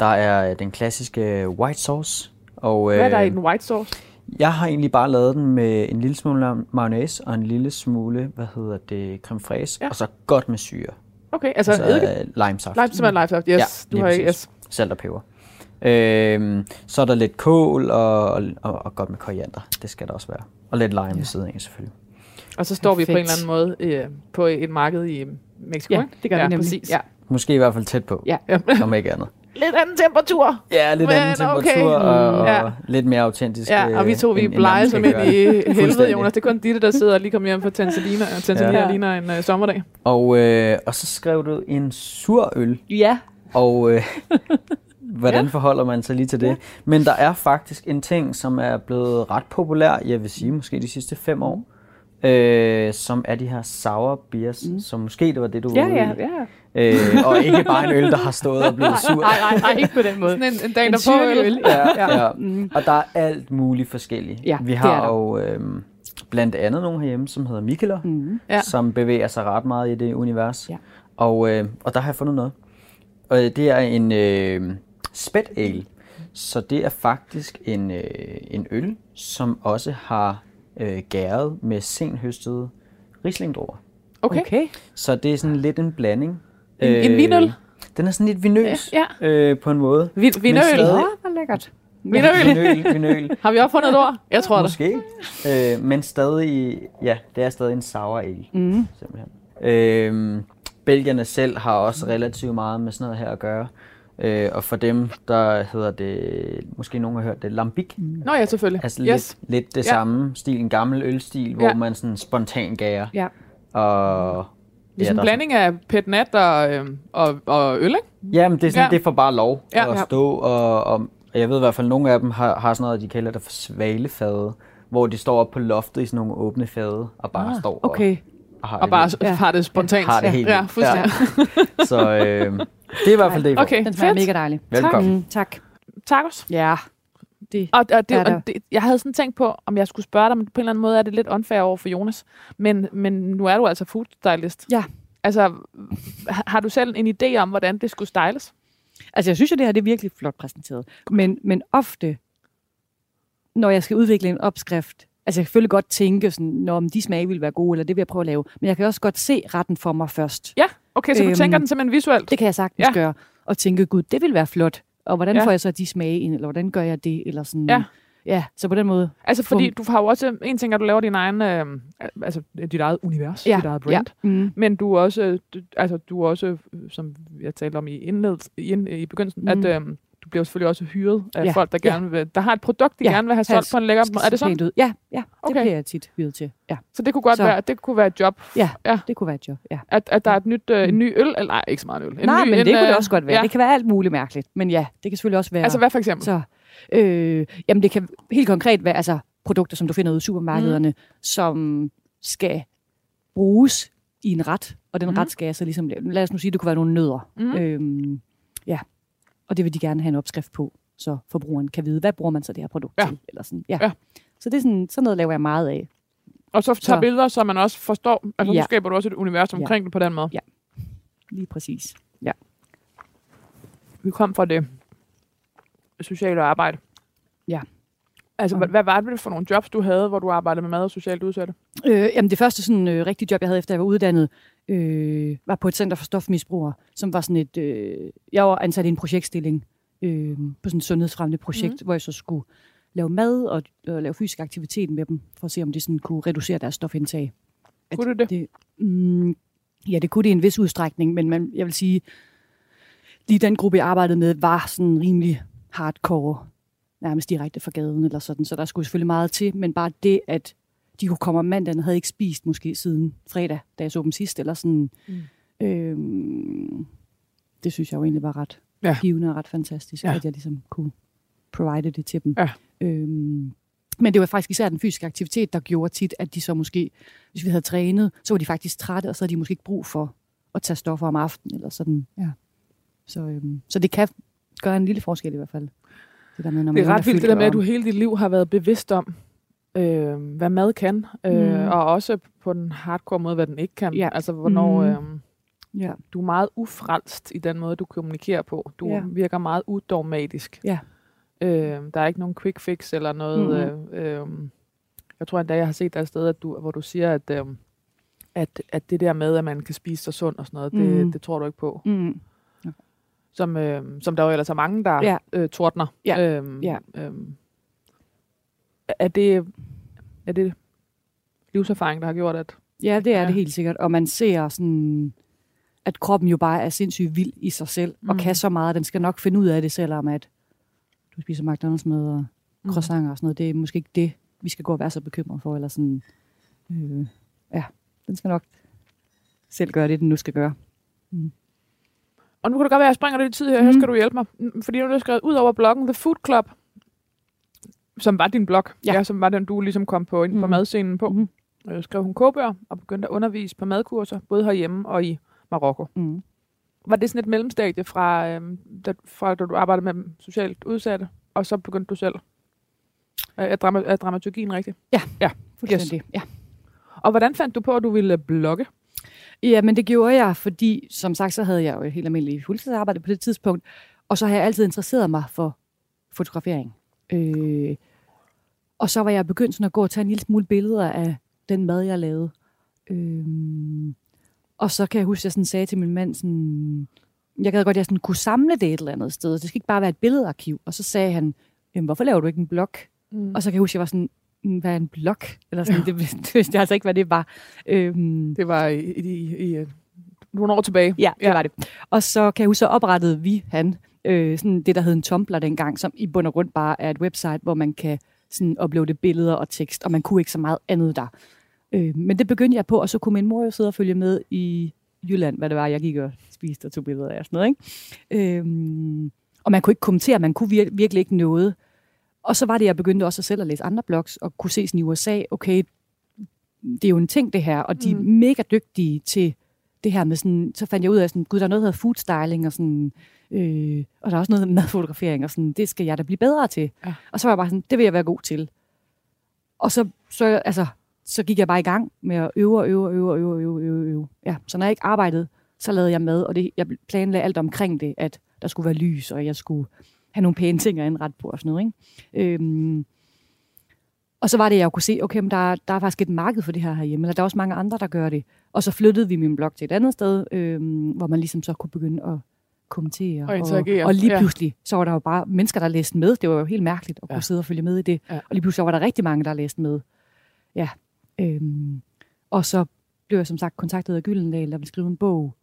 Der er øh, den klassiske white sauce. Og, øh, Hvad er der i den white sauce? jeg har egentlig bare lavet den med en lille smule mayonnaise og en lille smule, hvad hedder det, creme fraise, Ja. og så godt med syre. Okay, altså, altså eddike? øh, limesaft. Lime, simpelthen live sauce. Yes, Ja, du har yes. Salt og peber. Øhm, så er der lidt kål og, og, og godt med koriander. Det skal der også være. Og lidt lime ja. ved siden af selvfølgelig. Og så står vi på en Perfekt. eller anden måde øh, på et marked i Mexico, Ja, det gør ja, vi nemlig. Præcis. Ja. Måske i hvert fald tæt på, Ja. Om ikke andet. Lidt anden temperatur. Ja, lidt Men anden temperatur okay. og, og Ja. lidt mere autentisk. Ja, og vi to, vi er blege som ind i helvede. Jonas. Det er kun Ditte, der sidder og lige kommet hjem fra Tanzania, Tanzania Ja. ligner en uh, sommerdag. Og, øh, og så skrev du en sur øl. Ja. Og øh, hvordan Ja. forholder man sig lige til det? Ja. Men der er faktisk en ting, som er blevet ret populær, jeg vil sige måske de sidste fem år, øh, som er de her sour beers, mm. som måske det var det, du var Ja, ude ja, ja. Øh, og ikke bare en øl, der har stået og blevet sur. Nej, nej, nej, ikke på den måde. Sådan en, en dag, En der får øl. Ja, ja. Mm. Og der er alt muligt forskelligt. Ja, Vi har jo øh, blandt andet nogle herhjemme, som hedder Mikkeler, Mm. Ja. som bevæger sig ret meget i det univers. Ja. Og, øh, og der har jeg fundet noget. Og øh, det er en øh, spæt ale. Så det er faktisk en, øh, en øl, som også har øh, gæret med senhøstede rislingdruer. Okay. okay. Så det er sådan lidt en blanding. En- en vinøl? Den er sådan lidt vinøs Ja, øh, på en måde. Vin, vinøl. stadig- Åh, hvor lækkert. Vinøl. Vinøl, vinøl. Har vi opfundet et ord? Jeg tror det. Måske. Øh, men stadig, ja, det er stadig en sour ale, Mm. simpelthen. Øh, Belgierne selv har også relativt meget med sådan noget her at gøre. Øh, og for dem, der hedder det, måske nogen har hørt det, lambic. Nå ja, selvfølgelig. Altså yes. lidt, lidt det Ja. samme stil, en gammel ølstil, hvor Ja. man sådan spontan gærer. Ja. Og, Det er sådan der en blanding af pet nat og, øh, og, og øl, ikke? Jamen, det er sådan, Ja. ja. det får bare lov Ja. ja. at Ja. stå, og, og jeg ved i hvert fald, at nogle af dem har, har sådan noget, de kalder det for svalefade, hvor de står op på loftet i sådan nogle åbne fade, og bare Ah, står Okay. og, og har Og det bare ja. Ja. har det spontant. Har det helt Ja, fuldstændig. Så øh, det er i hvert fald det, I får. Okay, Den smager mega dejlig. Velkommen. Mm, tak. Tacos. Ja. Det. Og, og, det, Er og det, jeg havde sådan tænkt på, om jeg skulle spørge dig, men på en eller anden måde er det lidt unfair over for Jonas. Men, men nu er du altså food stylist. Ja. Altså, har- har du selv en idé om, hvordan det skulle styles? Altså, jeg synes jo, det her det er virkelig flot præsenteret. Men, men ofte, når jeg skal udvikle en opskrift, altså jeg kan selvfølgelig godt tænke, sådan, når de smage vil være gode, eller det vil jeg prøve at lave, men jeg kan også godt se retten for mig først. Ja, okay, så du Øhm, tænker den simpelthen visuelt? Det kan jeg sagtens Ja. gøre. Og tænke, gud, det vil være flot. Og hvordan Ja. får jeg så de smage ind, eller hvordan gør jeg det? Eller sådan, Ja. ja, så på den måde. Altså, fordi du har jo også, en ting er, at du laver din egen, øh, altså dit eget univers, Ja, dit eget brand. Ja. Mm. Men du er også, du, altså, du er også, øh, som jeg talte om i indled, i, ind, i begyndelsen, mm. At øh, bliver selvfølgelig også hyret af Ja, folk, der ja. gerne vil, der har et produkt, de Ja, gerne vil have solgt på en lækker måde. Er det sådan? Ud. Ja, ja det Okay. bliver jeg tit hyret til. Ja, Så det kunne godt Så- være, det kunne være et job, ja, Ja. det kunne være et job. Ja. at, at der er et nyt, øh, en ny øl, eller nej, ikke så meget øl. En Nej, ny, men en, det kunne det øh, også godt være. Ja. Det kan være alt muligt mærkeligt. Men ja, det kan selvfølgelig også være... Altså hvad for eksempel? Så, øh, jamen det kan helt konkret være altså, produkter, som du finder ude i supermarkederne, mm. som skal bruges i en ret, og den mm. ret skal jeg så ligesom, lad os nu sige, det kunne være nogle nødder. Mhm. Øhm, ja, og det vil de gerne have en opskrift på, så forbrugeren kan vide, hvad bruger man så det her produkt Ja. til. Eller sådan. Ja. Ja. Så det er sådan, sådan noget laver jeg meget af. Og så tager Så- billeder, så man også forstår, altså Ja. nu skaber du også et univers Ja. omkring det på den måde. Lige præcis. Vi kom fra det sociale arbejde. Ja. Altså, hvad, hvad var det for nogle jobs, du havde, hvor du arbejdede med mad og socialt udsatte? Øh, jamen det første sådan øh, rigtige job, jeg havde efter jeg var uddannet, øh, var på et center for stofmisbrugere, som var sådan et, øh, jeg var ansat i en projektstilling øh, på sådan et sundhedsfremmende projekt, mm. hvor jeg så skulle lave mad og, og lave fysisk aktivitet med dem, for at se, om de sådan kunne reducere deres stofindtag. Kunne det det? det mm, ja, det kunne det i en vis udstrækning, men man, jeg vil sige, lige den gruppe, jeg arbejdede med, var sådan rimelig hardcore, nærmest direkte fra gaden eller sådan, så der skulle selvfølgelig meget til, men bare det, at de kunne komme om mandagen og havde ikke spist måske siden fredag, da jeg så dem sidst, eller sådan, Mm. øhm, det synes jeg jo egentlig var ret Ja. givende og ret fantastisk, Ja. at jeg ligesom kunne provide det til dem. Ja. Øhm, men det var faktisk især den fysiske aktivitet, der gjorde tit, at de så måske, hvis vi havde trænet, så var de faktisk trætte, og så havde de måske ikke brug for at tage stoffer om aftenen, eller sådan. Ja. Så, øhm, så det kan gøre en lille forskel i hvert fald. Det, der med, når Det er man ret vildt det der med, at du hele dit liv har været bevidst om, øh, hvad mad kan, øh, Mm. og også på den hardcore måde, hvad den ikke kan. Ja. Altså, hvornår Mm. øh, Ja. du er meget ufrelst i den måde, du kommunikerer på. Du Ja. virker meget udogmatisk. Ja. Øh, der er ikke nogen quick fix eller noget. Mhm. Øh, øh, jeg tror endda, jeg har set et sted, at du, hvor du siger, at, øh, at, at det der med, at man kan spise sig sund og sådan noget, det, Mhm. det tror du ikke på. Mm. Som, øh, som der jo ellers er mange, der Ja. øh, tordner. Ja. Øhm, Ja. Øhm, er det, er det livserfaring, der har gjort, at... Ja, det er Ja. det helt sikkert. Og man ser sådan, at kroppen jo bare er sindssygt vild i sig selv, mm. og Mm. kan så meget. Den skal nok finde ud af det, selvom at du spiser McDonald's med og Mm. croissanter og sådan noget. Det er måske ikke det, vi skal gå og være så bekymret for. Eller sådan, øh, ja, den skal nok selv gøre det, den nu skal gøre. Og nu kan det godt være, at jeg springer lidt tid her. Her Mhm. skal du hjælpe mig. Mm, Fordi nu er du skrevet ud over bloggen The Food Club, som var din blog. Ja. ja som var den, du ligesom kom på ind på Mhm. madscenen på. Mhm. Øh, skrev hun kogebøger og begyndte at undervise på madkurser, både herhjemme og i Marokko. Mm. Var det sådan et mellemstadie fra, øhm, da, fra da du arbejdede med socialt udsatte, og så begyndte du selv? Øh, Er, drama, er dramaturgien rigtig? Fuldstændig. Yes. Ja. Og hvordan fandt du på, at du ville blogge? Ja, men det gjorde jeg, fordi som sagt, så havde jeg jo et helt almindeligt fuldtidsarbejde på det tidspunkt, og så har jeg altid interesseret mig for fotografering. Øh, og så var jeg begyndt sådan at gå og tage en lille smule billeder af den mad, jeg lavede. Øh, og så kan jeg huske, at jeg sådan sagde til min mand, sådan, jeg gad godt, at jeg sådan kunne samle det et eller andet sted. Det skal ikke bare være et billedarkiv. Og så sagde han, "Jamen, hvorfor laver du ikke en blog? Mm. Og så kan jeg huske, at jeg var sådan, "Mm, hvad er en blog? Eller sådan, det, det vidste jeg altså ikke, hvad det var. Øhm, Det var i, i, i, i øh, nogle år tilbage. Ja, det ja. var det. Og så kan jeg huske, så oprettede vi, han, øh, sådan det, der hed en Tumblr dengang, som i bund og grund bare er et website, hvor man kan sådan uploade billeder og tekst, og man kunne ikke så meget andet der. Øh, men det begyndte jeg på, og så kunne min mor jo sidde og følge med i Jylland, hvad det var, jeg gik og spiste og tog billeder af og sådan noget. Ikke? Øh, og man kunne ikke kommentere, man kunne vir- virkelig ikke noget. Og så var det, jeg begyndte også selv at læse andre blogs, og kunne se sådan i USA, okay, det er jo en ting det her, og de er Mm. mega dygtige til det her med sådan, så fandt jeg ud af sådan, gud, der er noget, der hedder food styling, og sådan, øh, og der er også noget med madfotografering, og sådan, det skal jeg da blive bedre til. Ja. Og så var jeg bare sådan, det vil jeg være god til. Og så, så, altså, så gik jeg bare i gang med at øve og øve og øve og øve, øve, øve, øve. Ja, så når jeg ikke arbejdede, så lavede jeg med, og det, jeg planlagde alt omkring det, at der skulle være lys, og jeg skulle have nogle pæne ting at indrette på og sådan noget. Ikke? Øhm, og så var det, jeg kunne se, okay, men der, der er faktisk et marked for det her herhjemme, eller der er også mange andre, der gør det. Og så flyttede vi min blog til et andet sted, øhm, hvor man ligesom så kunne begynde at kommentere. Og interagere, Og, og lige ja. pludselig, så var der jo bare mennesker, der læste med. Det var jo helt mærkeligt at kunne Ja. sidde og følge med i det. Ja. Og lige pludselig så var der rigtig mange, der læste med. Ja. Øhm, og så blev jeg som sagt kontaktet af Gyldendal, der ville skrive en bog.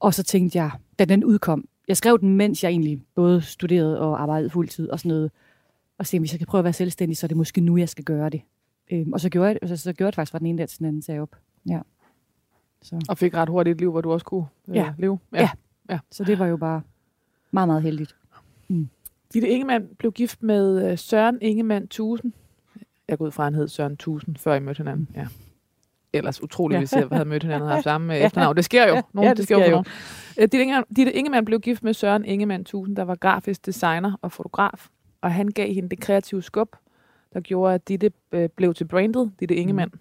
Og så tænkte jeg, da den udkom, jeg skrev den, mens jeg egentlig både studerede og arbejdede fuldtid og sådan noget. Og se, hvis jeg kan prøve at være selvstændig, så er det måske nu, jeg skal gøre det. Øhm, og så gjorde, jeg, så, så gjorde jeg det faktisk fra den ene dag til den anden, sagde jeg op. Ja. Så. Og fik ret hurtigt et liv, hvor du også kunne øh, Ja. leve. Ja. så det var jo bare meget, meget heldigt. Ditte Ingemann blev gift med øh, Søren Ingemann Tusen. Jeg går ud fra, han hed Søren Tusen, før I mødte hinanden. Ja. Ellers utroligt, Ja. hvis jeg havde mødt hinanden og haft samme øh, Ja. efternavn. Det sker jo. Ja. Nogen, Ja, det, det sker jo. sker jo. Øh, Ditte Ingemann, Ditte Ingemann blev gift med Søren Ingemann Tusen, der var grafisk designer og fotograf. Og han gav hende det kreative skub, der gjorde, at Ditte øh, blev til brandet Ditte Ingemann. Mm.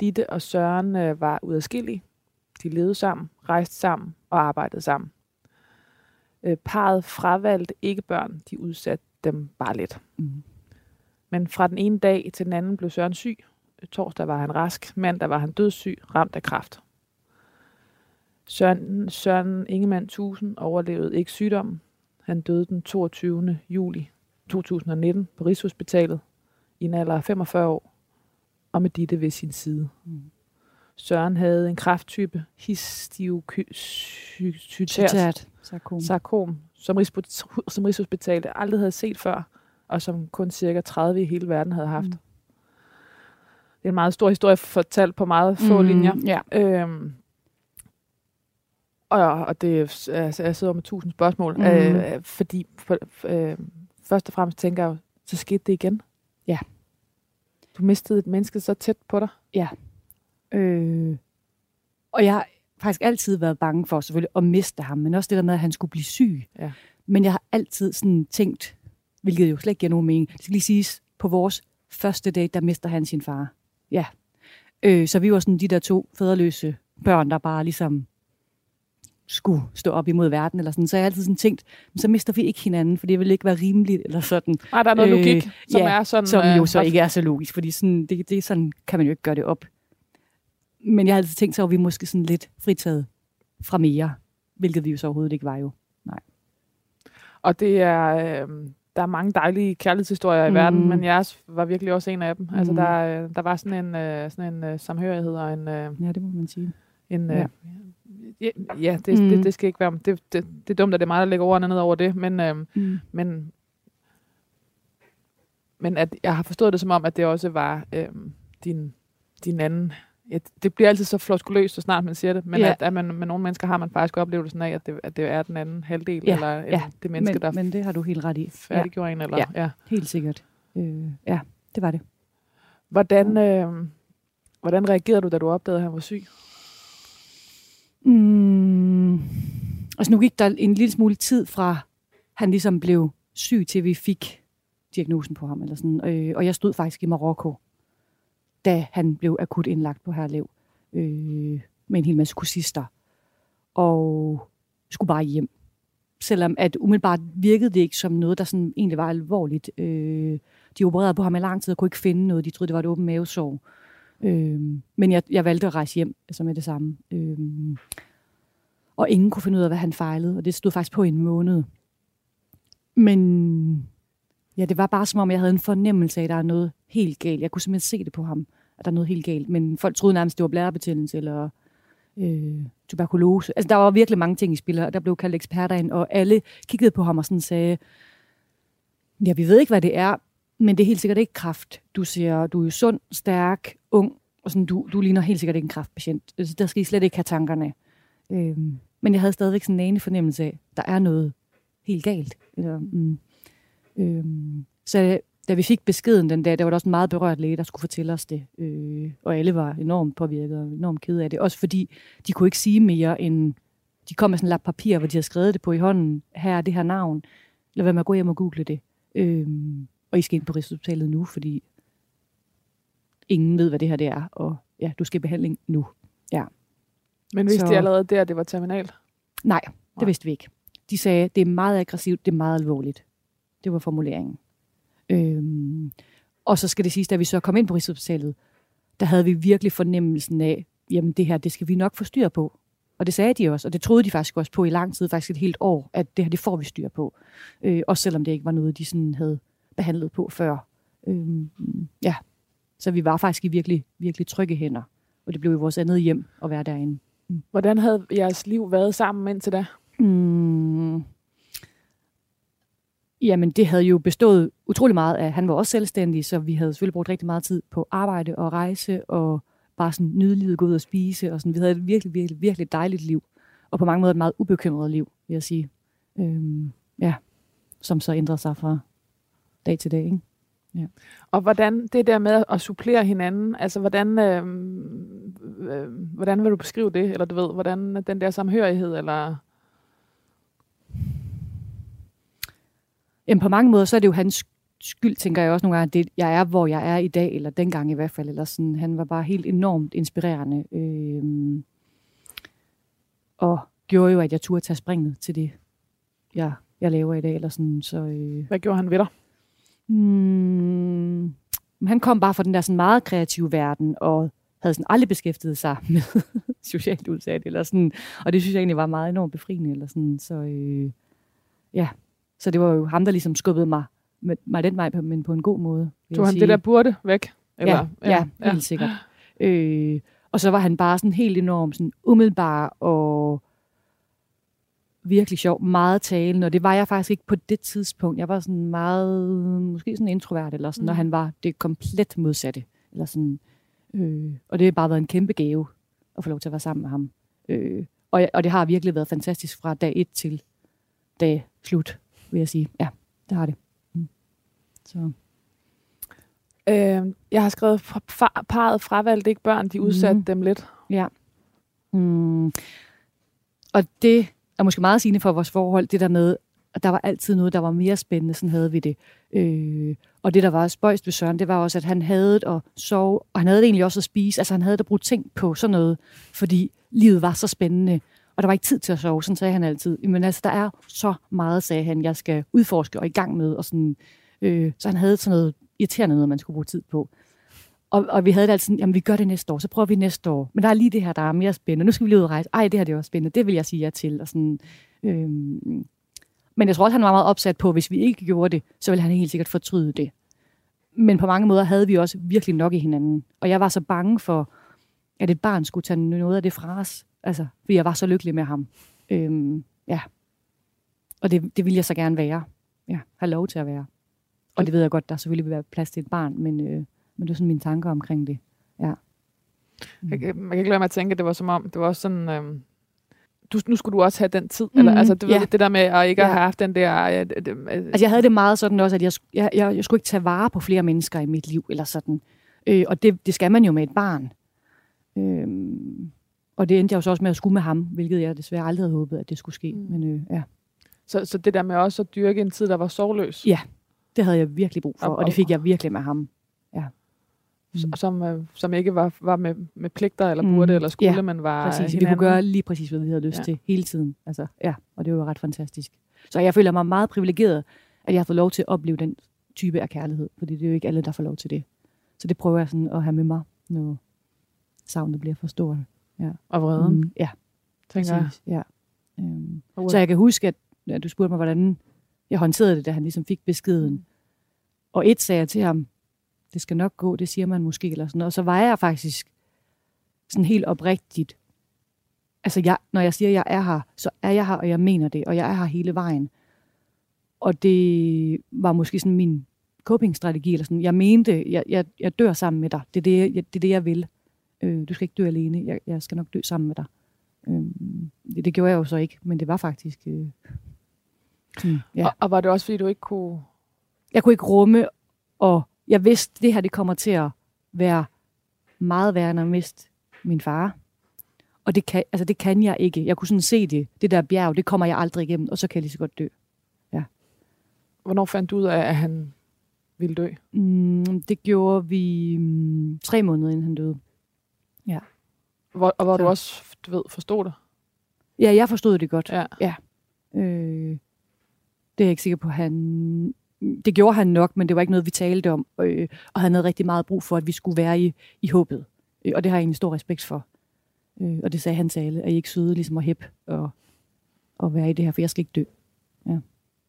Ditte og Søren øh, var udadskillige. De levede sammen, rejste sammen og arbejdede sammen. Øh, parret fravalgte ikke børn, de udsatte dem bare lidt. Mm. Men fra den ene dag til den anden blev Søren syg. Torsdag var han rask, mandag var han dødssyg, ramt af kræft. Søren, Søren Ingemann Tusen overlevede ikke sygdommen. Han døde den 22. juli 2019 på Rigshospitalet i en alder af 45 år, og med Ditte ved sin side. Mm. Søren havde en kræfttype histiocytært. Sarkom. sarkom, som, som Rigshospitalet aldrig havde set før, og som kun cirka 30 i hele verden havde haft. Mm. Det er en meget stor historie fortalt på meget få mm. linjer. Ja. Øhm, og, og det er, altså, jeg sidder med tusind spørgsmål, mm. øh, fordi for, øh, først og fremmest tænker jeg så skete det igen. Ja. Du mistede et menneske så tæt på dig. Øh, og jeg har faktisk altid været bange for selvfølgelig at miste ham, men også det der med, at han skulle blive syg. Ja. Men jeg har altid sådan tænkt, hvilket jo slet ikke giver nogen mening, det skal lige siges, på vores første date, der mister han sin far. Ja. Øh, så vi var sådan de der to fædreløse børn, der bare ligesom skulle stå op imod verden, eller sådan. Så jeg har altid sådan tænkt, så mister vi ikke hinanden, for det vil ikke være rimeligt, eller sådan. Nej, der er noget Øh, øh, logik, som ja, er sådan... Som øh, jo så ret- ikke er så logisk, fordi sådan, det, det, sådan kan man jo ikke gøre det op. Men jeg har altid tænkt, så var vi måske sådan lidt fritaget fra mere, hvilket vi jo så overhovedet ikke var jo. Og det er, øh, der er mange dejlige kærlighedshistorier i Mm. verden, men jeres var virkelig også en af dem. Altså Mm. der, øh, der var sådan en, øh, sådan en øh, samhørighed og en, øh, Ja, det må man sige. en øh, ja, ja det, Mm. det, det skal ikke være, det, det, det er dumt, at det er mig, der lægger ordene ned over det, men, øh, Mm. men, men at jeg har forstået det som om, at det også var øh, din, din anden, ja, det bliver altid så floskuløst, så snart man siger det, men Ja. at, at man, med nogle mennesker har man faktisk oplevelsen af, at det, at det er den anden halvdel, Ja, eller ja. det menneske, Men, der men det har du helt ret i. Ja, færdiggjorde en, eller Ja. ja. helt sikkert. Øh, ja, det var det. Hvordan, øh, hvordan reagerede du, da du opdagede, at han var syg? Mm. Altså nu gik der en lille smule tid fra, han ligesom blev syg, til vi fik diagnosen på ham. Eller sådan. Øh, og jeg stod faktisk i Marokko, da han blev akut indlagt på Herlev, øh, med en hel masse kursister. Og skulle bare hjem. Selvom at umiddelbart virkede det ikke som noget, der sådan egentlig var alvorligt. Øh, de opererede på ham i lang tid og kunne ikke finde noget. De troede, det var et åbent mavesår. Øh, Øh, men jeg, jeg valgte at rejse hjem altså med det samme. Øh, og ingen kunne finde ud af, hvad han fejlede, og det stod faktisk på i en måned. Men ja, det var bare som om, jeg havde en fornemmelse af, at der er noget helt galt. Jeg kunne simpelthen se det på ham, at der er noget helt galt. Men folk troede nærmest, det var blærebetændelse eller øh, tuberkulose. Altså, der var virkelig mange ting i spil, og der blev kaldt eksperter ind, og alle kiggede på ham og sådan sagde, ja, vi ved ikke, hvad det er, men det er helt sikkert ikke kræft. Du ser, du er jo sund, stærk, ung, og sådan, du, du ligner helt sikkert ikke en kræftpatient. Øh, så der skal I slet ikke have tankerne. Øhm, men jeg havde stadigvæk sådan en ane fornemmelse af, der er noget helt galt. Eller, mm, øhm, så da vi fik beskeden den dag, der var der også en meget berørt læge, der skulle fortælle os det. Øh, og alle var enormt påvirket og enormt kede af det. Også fordi de kunne ikke sige mere end... De kom med sådan en lap papir, hvor de havde skrevet det på i hånden. Her er det her navn. Lad være med at gå hjem og google det. Øhm, og I skal ind på Rigshospitalet nu, fordi ingen ved, hvad det her det er. Og ja, du skal i behandling nu. Men vidste Så- de allerede der, det var terminalt? Nej, det Nej. vidste vi ikke. De sagde, det er meget aggressivt, det er meget alvorligt. Det var formuleringen. Øhm, og så skal det siges, da vi så kom ind på Rigshospitalet, der havde vi virkelig fornemmelsen af, jamen det her, det skal vi nok få styr på. Og det sagde de også, og det troede de faktisk også på i lang tid, faktisk et helt år, at det her, det får vi styr på. Øh, også selvom det ikke var noget, de sådan havde behandlet på før. Øhm, ja, så vi var faktisk i virkelig, virkelig trygge hænder. Og det blev jo vores andet hjem at være derinde. Hvordan havde jeres liv været sammen indtil da? Mm. Jamen, det havde jo bestået utrolig meget af, han var også selvstændig, så vi havde selvfølgelig brugt rigtig meget tid på arbejde og rejse, og bare sådan nyde livet, gå ud og spise, og sådan. Vi havde et virkelig, virkelig, virkelig dejligt liv, og på mange måder et meget ubekymret liv, vil jeg sige. Øhm, ja, som så ændrede sig fra dag til dag, ikke? Ja. Og hvordan det der med at supplere hinanden, altså hvordan, øh, øh, hvordan vil du beskrive det, eller du ved, hvordan den der samhørighed, eller... Jamen på mange måder, så er det jo hans skyld, tænker jeg også nogle gange, at jeg er, hvor jeg er i dag, eller dengang i hvert fald, eller sådan, han var bare helt enormt inspirerende, øh, og gjorde jo, at jeg turde tage springet til det, jeg, jeg laver i dag, eller sådan, så... Øh, Hvad gjorde han ved dig? Hmm, han kom bare fra den der sådan meget kreative verden, og havde sådan aldrig beskæftiget sig med socialt udsat, eller sådan, og det synes jeg egentlig var meget enormt befriende, eller sådan, så øh, ja, så det var jo ham, der ligesom skubbede mig, med, mig den vej, men på en god måde. Tog han sige. det der burde væk? Eller? Ja, ja, ja, helt ja. sikkert. Øh, og så var han bare sådan helt enormt sådan umiddelbar og virkelig sjov, meget talende, og det var jeg faktisk ikke på det tidspunkt. Jeg var sådan meget, måske sådan introvert, eller sådan, mm. når han var det komplet modsatte. Eller sådan, øh, og det har bare været en kæmpe gave at få lov til at være sammen med ham. Øh, og, og det har virkelig været fantastisk fra dag 1 til dag slut, vil jeg sige. Ja, det har det. Mm. Så. Øh, jeg har skrevet, far, parret fravalgte ikke børn, de udsatte mm. dem lidt. Ja. Mm. Og det er måske meget sigende for vores forhold, det der med, at der var altid noget, der var mere spændende, sådan havde vi det. Øh, og det, der var spøjst ved Søren, det var også, at han havde det at sove, og han havde det egentlig også at spise. Altså han havde det at bruge ting på sådan noget, fordi livet var så spændende, og der var ikke tid til at sove, sådan sagde han altid. Men altså, der er så meget, sagde han, jeg skal udforske og i gang med, og sådan, øh, så han havde sådan noget irriterende noget, man skulle bruge tid på. Og, og vi havde det altid jamen vi gør det næste år, så prøver vi næste år. Men der er lige det her, der er mere spændende. Nu skal vi lige ud og rejse. Ej, det her det er også spændende. Det vil jeg sige ja til. Og sådan, øhm. Men jeg tror også, han var meget opsat på, at hvis vi ikke gjorde det, så ville han helt sikkert fortryde det. Men på mange måder havde vi også virkelig nok i hinanden. Og jeg var så bange for, at et barn skulle tage noget af det fra os. Altså, fordi jeg var så lykkelig med ham. Øhm, ja. Og det, det ville jeg så gerne være. Ja, have lov til at være. Og det ved jeg godt, der selvfølgelig vil være plads til et barn, men... Øh, men det er sådan mine tanker omkring det. Ja. Mm. Jeg, man kan ikke lade mig at tænke, at det var som om, det var også sådan... Øh, du, nu skulle du også have den tid. Mm, eller, altså, du ja. ved, det der med at ikke ja. have haft den der... Øh, øh, øh, altså, jeg havde det meget sådan også, at jeg, jeg, jeg, jeg skulle ikke tage vare på flere mennesker i mit liv, eller sådan. Øh, og det, det skal man jo med et barn. Øh, og det endte jeg jo så også med at skulle med ham, hvilket jeg desværre aldrig havde håbet, at det skulle ske. Mm. Men øh, ja. Så, så det der med også at dyrke en tid, der var sorgløs? Ja, det havde jeg virkelig brug for, og, og det fik jeg virkelig med ham. Mm. som, øh, som ikke var, var med, med pligter eller burde mm. eller skulle, ja, men var præcis. Vi kunne gøre lige præcis, hvad vi havde lyst ja. til hele tiden. Altså, ja, og det var ret fantastisk. Så jeg føler mig meget privilegeret, at jeg har fået lov til at opleve den type af kærlighed, fordi det er jo ikke alle, der får lov til det. Så det prøver jeg sådan at have med mig, når savnet bliver for stort. Ja. Og vreden? Mm, ja, tænker jeg. Ja. Um, så jeg kan huske, at ja, du spurgte mig, hvordan jeg håndterede det, da han ligesom fik beskeden. Mm. Og et sagde jeg til ham, det skal nok gå, det siger man måske, eller sådan noget. Og så var jeg faktisk sådan helt oprigtigt. Altså, jeg, når jeg siger, at jeg er her, så er jeg her, og jeg mener det, og jeg er her hele vejen. Og det var måske sådan min coping-strategi, eller sådan, jeg mente, jeg, jeg, jeg dør sammen med dig. Det er det, jeg, det, er det, jeg vil. Øh, du skal ikke dø alene, jeg, jeg skal nok dø sammen med dig. Øh, det, det gjorde jeg jo så ikke, men det var faktisk... Øh, sådan, ja. og, og var det også, fordi du ikke kunne... Jeg kunne ikke rumme og jeg vidste, at det her det kommer til at være meget værre end at miste min far. Og det kan, altså det kan jeg ikke. Jeg kunne sådan se det. Det der bjerg, det kommer jeg aldrig igennem, og så kan jeg lige så godt dø. Ja. Hvornår fandt du ud af, at han ville dø? Mm, det gjorde vi mm, tre måneder, inden han døde. Ja. Hvor, og hvor så. du også, du ved, forstod det? Ja, jeg forstod det godt. Ja. ja. Øh, det er jeg ikke sikker på, han det gjorde han nok, men det var ikke noget, vi talte om. Øh, og han havde rigtig meget brug for, at vi skulle være i, i håbet. Øh, og det har jeg egentlig stor respekt for. Øh, og det sagde han til alle, at I ikke søde ligesom at hæppe og, og være i det her, for jeg skal ikke dø. Ja.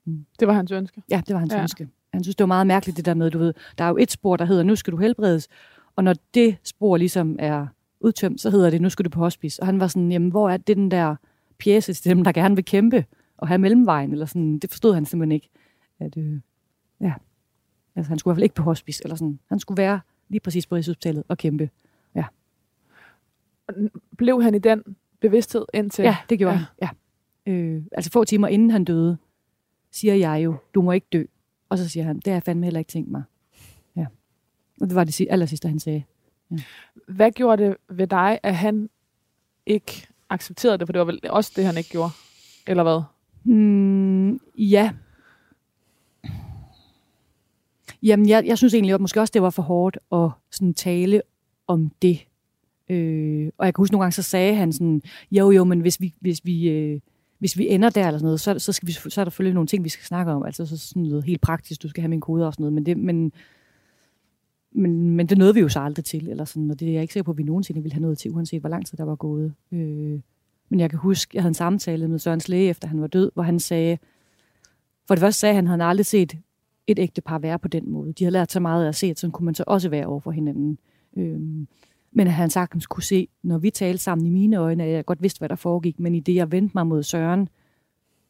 Mm. Det var hans ønske? Ja, det var hans ja. ønske. Han synes, det var meget mærkeligt, det der med, du ved, der er jo et spor, der hedder, nu skal du helbredes. Og når det spor ligesom er udtømt, så hedder det, nu skal du på hospice. Og han var sådan, jamen, hvor er det den der pjæse til dem, der gerne vil kæmpe og have mellemvejen, eller sådan. Det forstod han simpelthen ikke. At, øh, ja. Altså, han skulle i hvert fald ikke på hospice, eller sådan. Han skulle være lige præcis på Rigshospitalet og kæmpe. Ja. Blev han i den bevidsthed indtil? Ja, det gjorde ja. han. Ja. Øh, altså få timer inden han døde, siger jeg jo, du må ikke dø. Og så siger han, det har jeg fandme heller ikke tænkt mig. Ja. Og det var det aller sidste, han sagde. Ja. Hvad gjorde det ved dig, at han ikke accepterede det? For det var vel også det, han ikke gjorde. Eller hvad? Mm, ja. Jamen, jeg, jeg synes egentlig at måske også, det var for hårdt at sådan tale om det. Øh, og jeg kan huske nogle gange, så sagde han sådan, jo jo, men hvis vi, hvis vi, øh, hvis vi ender der eller sådan noget, så, så, skal vi, så er der selvfølgelig nogle ting, vi skal snakke om. Altså så sådan noget helt praktisk, du skal have min kode og sådan noget. Men det, men, men, men det nåede vi jo så aldrig til. Eller sådan, og det er jeg ikke sikker på, at vi nogensinde ville have noget til, uanset hvor lang tid der var gået. Øh, men jeg kan huske, jeg havde en samtale med Sørens læge, efter han var død, hvor han sagde, for det første sagde han, at han aldrig set et ægte par være på den måde. De havde lært så meget at se, at sådan kunne man så også være over for hinanden. Øhm, men at han sagtens kunne se, når vi talte sammen i mine øjne, at jeg godt vidste, hvad der foregik, men i det, jeg vendte mig mod Søren,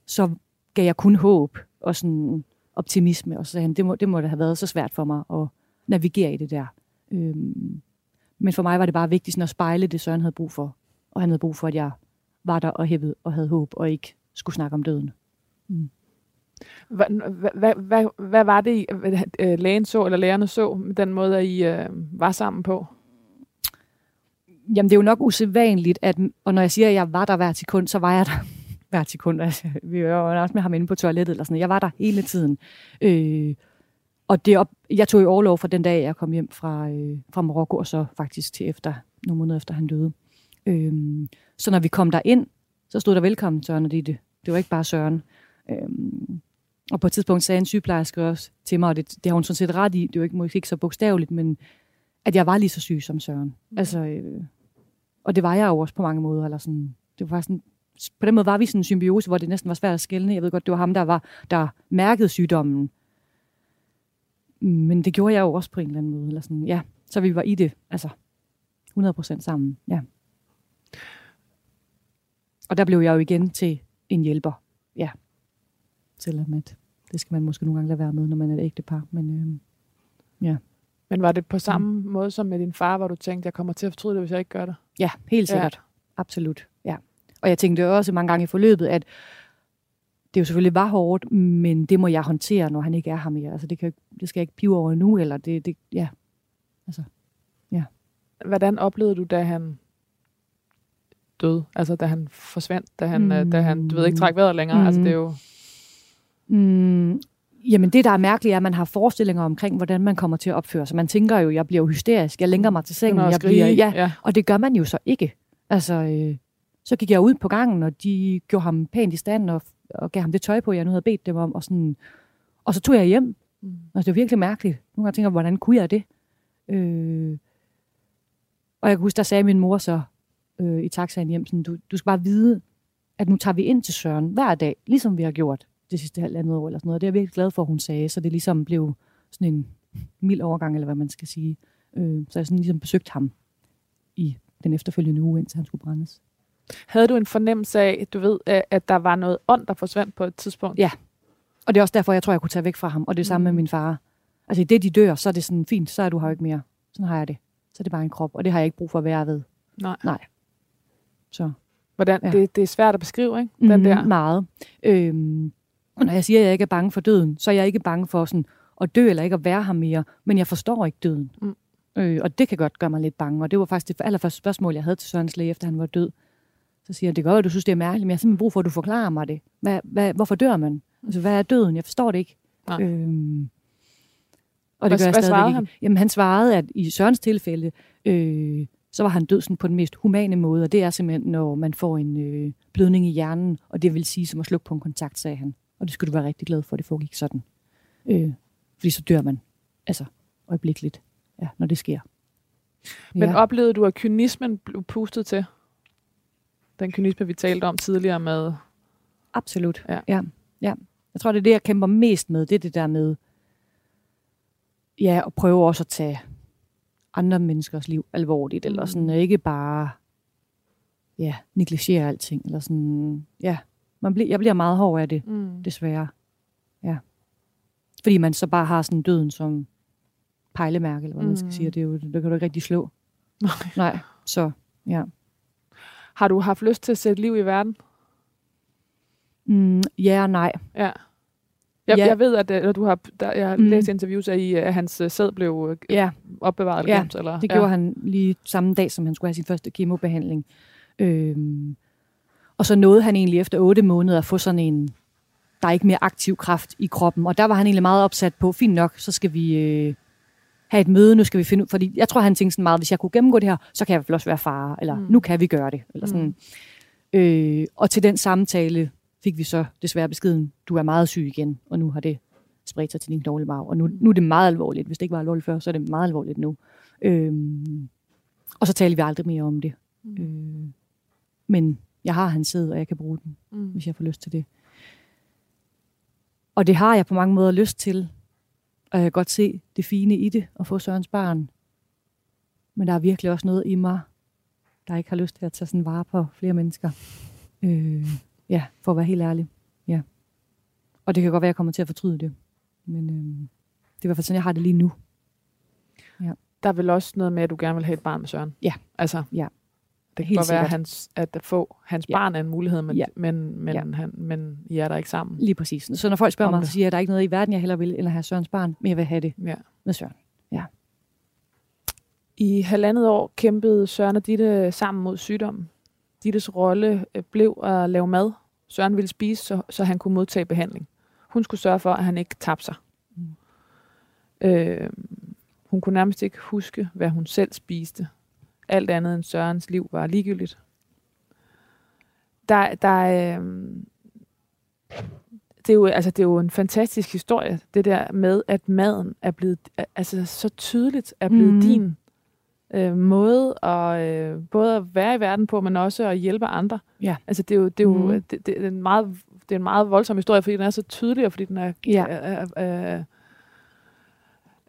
så gav jeg kun håb og sådan optimisme, og så sagde han, det må, det må da have været så svært for mig at navigere i det der. Øhm, men for mig var det bare vigtigt sådan at spejle det, Søren havde brug for, og han havde brug for, at jeg var der og hævede og havde håb, og ikke skulle snakke om døden. Mm. Hvad, hvad, hvad, hvad var det, øh, øh, lægen så, eller lærerne så, med den måde, at I øh, var sammen på? Jamen, det er jo nok usædvanligt, at, og når jeg siger, at jeg var der hver sekund, så var jeg der hver sekund. Altså, vi var jo også med ham inde på toilettet, eller sådan Jeg var der hele tiden. Øh, og det op, jeg tog i overlov fra den dag, jeg kom hjem fra, øh, fra Marokko, og så faktisk til efter, nogle måneder efter han døde. Øh, så når vi kom der ind, så stod der velkommen Søren og Ditte. Det var ikke bare Søren. Øh, og på et tidspunkt sagde en sygeplejerske også til mig, og det, det har hun sådan set ret i, det er jo ikke, måske ikke så bogstaveligt, men at jeg var lige så syg som Søren. Mm. Altså, øh, og det var jeg jo også på mange måder. Eller sådan, det var sådan, på den måde var vi sådan en symbiose, hvor det næsten var svært at skælne. Jeg ved godt, det var ham, der, var, der mærkede sygdommen. Men det gjorde jeg jo også på en eller anden måde. Eller sådan, ja, så vi var i det, altså 100% sammen. Ja. Og der blev jeg jo igen til en hjælper. Ja. Selvom at det skal man måske nogle gange lade være med, når man er et ægte par. Men øh, ja. Men var det på samme mm. måde som med din far, hvor du tænkte, jeg kommer til at fortryde det, hvis jeg ikke gør det? Ja, helt sikkert. Ja. Absolut, ja. Og jeg tænkte også mange gange i forløbet, at det jo selvfølgelig var hårdt, men det må jeg håndtere, når han ikke er her mere. Altså, det, kan, det skal jeg ikke pive over nu, eller det, det ja. Altså, ja. Hvordan oplevede du, da han døde? Altså, da han forsvandt, da han, mm. da han du ved ikke, træk vejret længere? Mm. Altså, det er jo... Mm. Jamen det, der er mærkeligt, er, at man har forestillinger omkring, hvordan man kommer til at opføre sig. Man tænker jo, jeg bliver jo hysterisk, jeg længer mig til sengen, jeg bliver, ja, ja, og det gør man jo så ikke. Altså, øh, så gik jeg ud på gangen, og de gjorde ham pænt i stand, og, og gav ham det tøj på, jeg nu havde bedt dem om, og, sådan, og så tog jeg hjem. Mm. Altså, det var virkelig mærkeligt. Nogle gange tænker jeg, hvordan kunne jeg det? Øh, og jeg kan huske, der sagde min mor så øh, i taxaen hjem, sådan, du, du skal bare vide, at nu tager vi ind til Søren hver dag, ligesom vi har gjort det sidste halvandet år eller sådan noget. Det er jeg virkelig glad for, at hun sagde, så det ligesom blev sådan en mild overgang, eller hvad man skal sige. Øh, så jeg sådan ligesom besøgte ham i den efterfølgende uge, indtil han skulle brændes. Havde du en fornemmelse af, du ved, at der var noget ånd, der forsvandt på et tidspunkt? Ja, og det er også derfor, jeg tror, jeg kunne tage væk fra ham, og det er samme mm. med min far. Altså i det, de dør, så er det sådan fint, så er du her ikke mere. Sådan har jeg det. Så er det bare en krop, og det har jeg ikke brug for at være ved. Nej. Nej. Så. Hvordan, ja. det, det er svært at beskrive, ikke? Den mm-hmm, der. Meget. Øhm, og når jeg siger, at jeg ikke er bange for døden, så er jeg ikke bange for sådan at dø eller ikke at være her mere, men jeg forstår ikke døden. Mm. Øh, og det kan godt gøre mig lidt bange. Og det var faktisk det allerførste spørgsmål, jeg havde til Sørens læge, efter han var død. Så siger jeg, det gør at du synes, det er mærkeligt, men jeg har simpelthen brug for, at du forklarer mig det. Hvad, hvad, hvorfor dør man? Altså, hvad er døden? Jeg forstår det ikke. Øhm, og det hvad, gør jeg hvad svarede han? Jamen, han svarede, at i Sørens tilfælde, øh, så var han død sådan på den mest humane måde, og det er simpelthen, når man får en øh, blødning i hjernen, og det vil sige som at slukke på en kontakt, sagde han. Og det skulle du være rigtig glad for, at det foregik sådan. Øh, fordi så dør man, altså øjeblikkeligt, ja, når det sker. Men ja. oplevede du, at kynismen blev pustet til? Den kynisme, vi talte om tidligere med... Absolut, ja. ja. ja. Jeg tror, det er det, jeg kæmper mest med, det er det der med, ja, at prøve også at tage andre menneskers liv alvorligt, eller sådan, mm. ikke bare ja, negligere alting. Eller sådan, ja, man bliver, jeg bliver meget hård af det, Mm. desværre. Ja. Fordi man så bare har sådan døden som pejlemærke, eller hvad man skal Mm. sige. Det, er jo, det kan du ikke rigtig slå. Nej. Nej, så ja. Har du haft lyst til at sætte liv i verden? Mm, ja og nej. Ja. Jeg, Ja. jeg ved, at eller du har, der, jeg har Mm. læst interviews af, i, at hans øh, sæd blev øh, Ja, opbevaret eller Ja. Eller, det gjorde han lige samme dag, som han skulle have sin første kemobehandling. Øhm, og så nåede han egentlig efter otte måneder at få sådan en, der er ikke mere aktiv kraft i kroppen. Og der var han egentlig meget opsat på, fint nok, så skal vi øh, have et møde, nu skal vi finde ud, fordi jeg tror, han tænkte sådan meget, hvis jeg kunne gennemgå det her, så kan jeg fald også være far, eller mm. nu kan vi gøre det. Eller sådan. Mm. Øh, og til den samtale fik vi så desværre beskeden, du er meget syg igen, og nu har det spredt sig til din knoglemarv, og nu, nu er det meget alvorligt. Hvis det ikke var alvorligt før, så er det meget alvorligt nu. Øhm, og så taler vi aldrig mere om det. Mm. Øh, men jeg har hans sæd, og jeg kan bruge den, Mm. hvis jeg får lyst til det. Og det har jeg på mange måder lyst til. Og jeg kan godt se det fine i det, at få Sørens barn. Men der er virkelig også noget i mig, der ikke har lyst til at tage sådan vare på flere mennesker. Øh, ja, for at være helt ærlig. Ja. Og det kan godt være, at jeg kommer til at fortryde det. Men øh, det er i hvert fald sådan, jeg har det lige nu. Der er vel også noget med, at du gerne vil have et barn med Søren? Ja. Altså, Ja. Det kan godt være, at, sikkert. hans, at få hans Ja. barn er en mulighed, men, Ja. men, men, Ja. han, men I er der ikke sammen. Lige præcis. Så når folk spørger Om mig, det. så siger jeg, at der er ikke noget i verden, jeg heller vil, at have Sørens barn, men jeg vil have det Ja. med Søren. I halvandet år kæmpede Søren og Ditte sammen mod sygdommen. Dittes rolle øh, blev at lave mad. Søren ville spise, så, så han kunne modtage behandling. Hun skulle sørge for, at han ikke tabte sig. Mm. Øh, hun kunne nærmest ikke huske, hvad hun selv spiste. Alt andet end Sørens liv var ligegyldigt. Der, der er, øh, det, er jo, altså, det er jo en fantastisk historie, det der med, at maden er blevet altså, så tydeligt er blevet mm. din øh, måde at øh, både at være i verden på, men også at hjælpe andre. Ja. Altså det er jo, det er jo Mhm. det, det, er en meget, det er en meget voldsom historie, fordi den er så tydelig, og fordi den er... Ja. er, er, er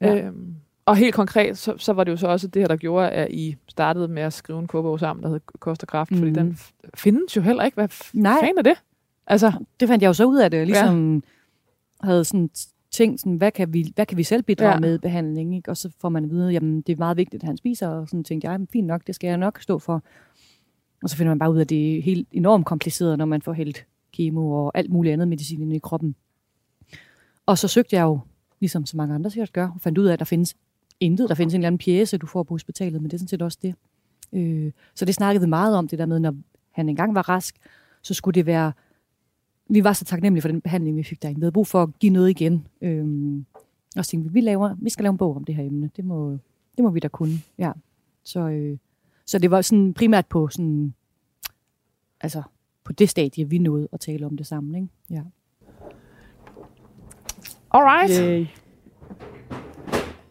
Ja. øhm, og helt konkret, så, så var det jo så også det her, der gjorde, at I startede med at skrive en kogebog sammen, der hed Kost og Kraft, mm. fordi Mhm. den findes jo heller ikke. Hvad Nej. fanden er det? Altså, Det fandt jeg jo så ud af det, ligesom ja. havde sådan tænkt, sådan, hvad, kan vi, hvad kan vi selv bidrage Ja. med i behandling, ikke? og så får man at vide, jamen det er meget vigtigt, at han spiser, og sådan tænkte jeg, "Jamen, fint nok, det skal jeg nok stå for. Og så finder man bare ud af, at det er helt enormt kompliceret, når man får hældt kemo og alt muligt andet medicin ind i kroppen. Og så søgte jeg jo, ligesom så mange andre sikkert gør, og fandt ud af, at der findes intet. Der findes en eller anden pjæse, du får på hospitalet, men det er sådan set også det. Øh, så det snakkede vi meget om, det der med, når han engang var rask, så skulle det være vi var så taknemmelige for den behandling, vi fik derinde. Vi havde brug for at give noget igen. Øhm, og så tænkte vi, vi, laver, vi skal lave en bog om det her emne. Det må, det må vi da kunne. Ja. Så, øh, så det var sådan primært på sådan, altså på det stadie, vi nåede at tale om det sammen. Ikke? Ja. alright. Yay.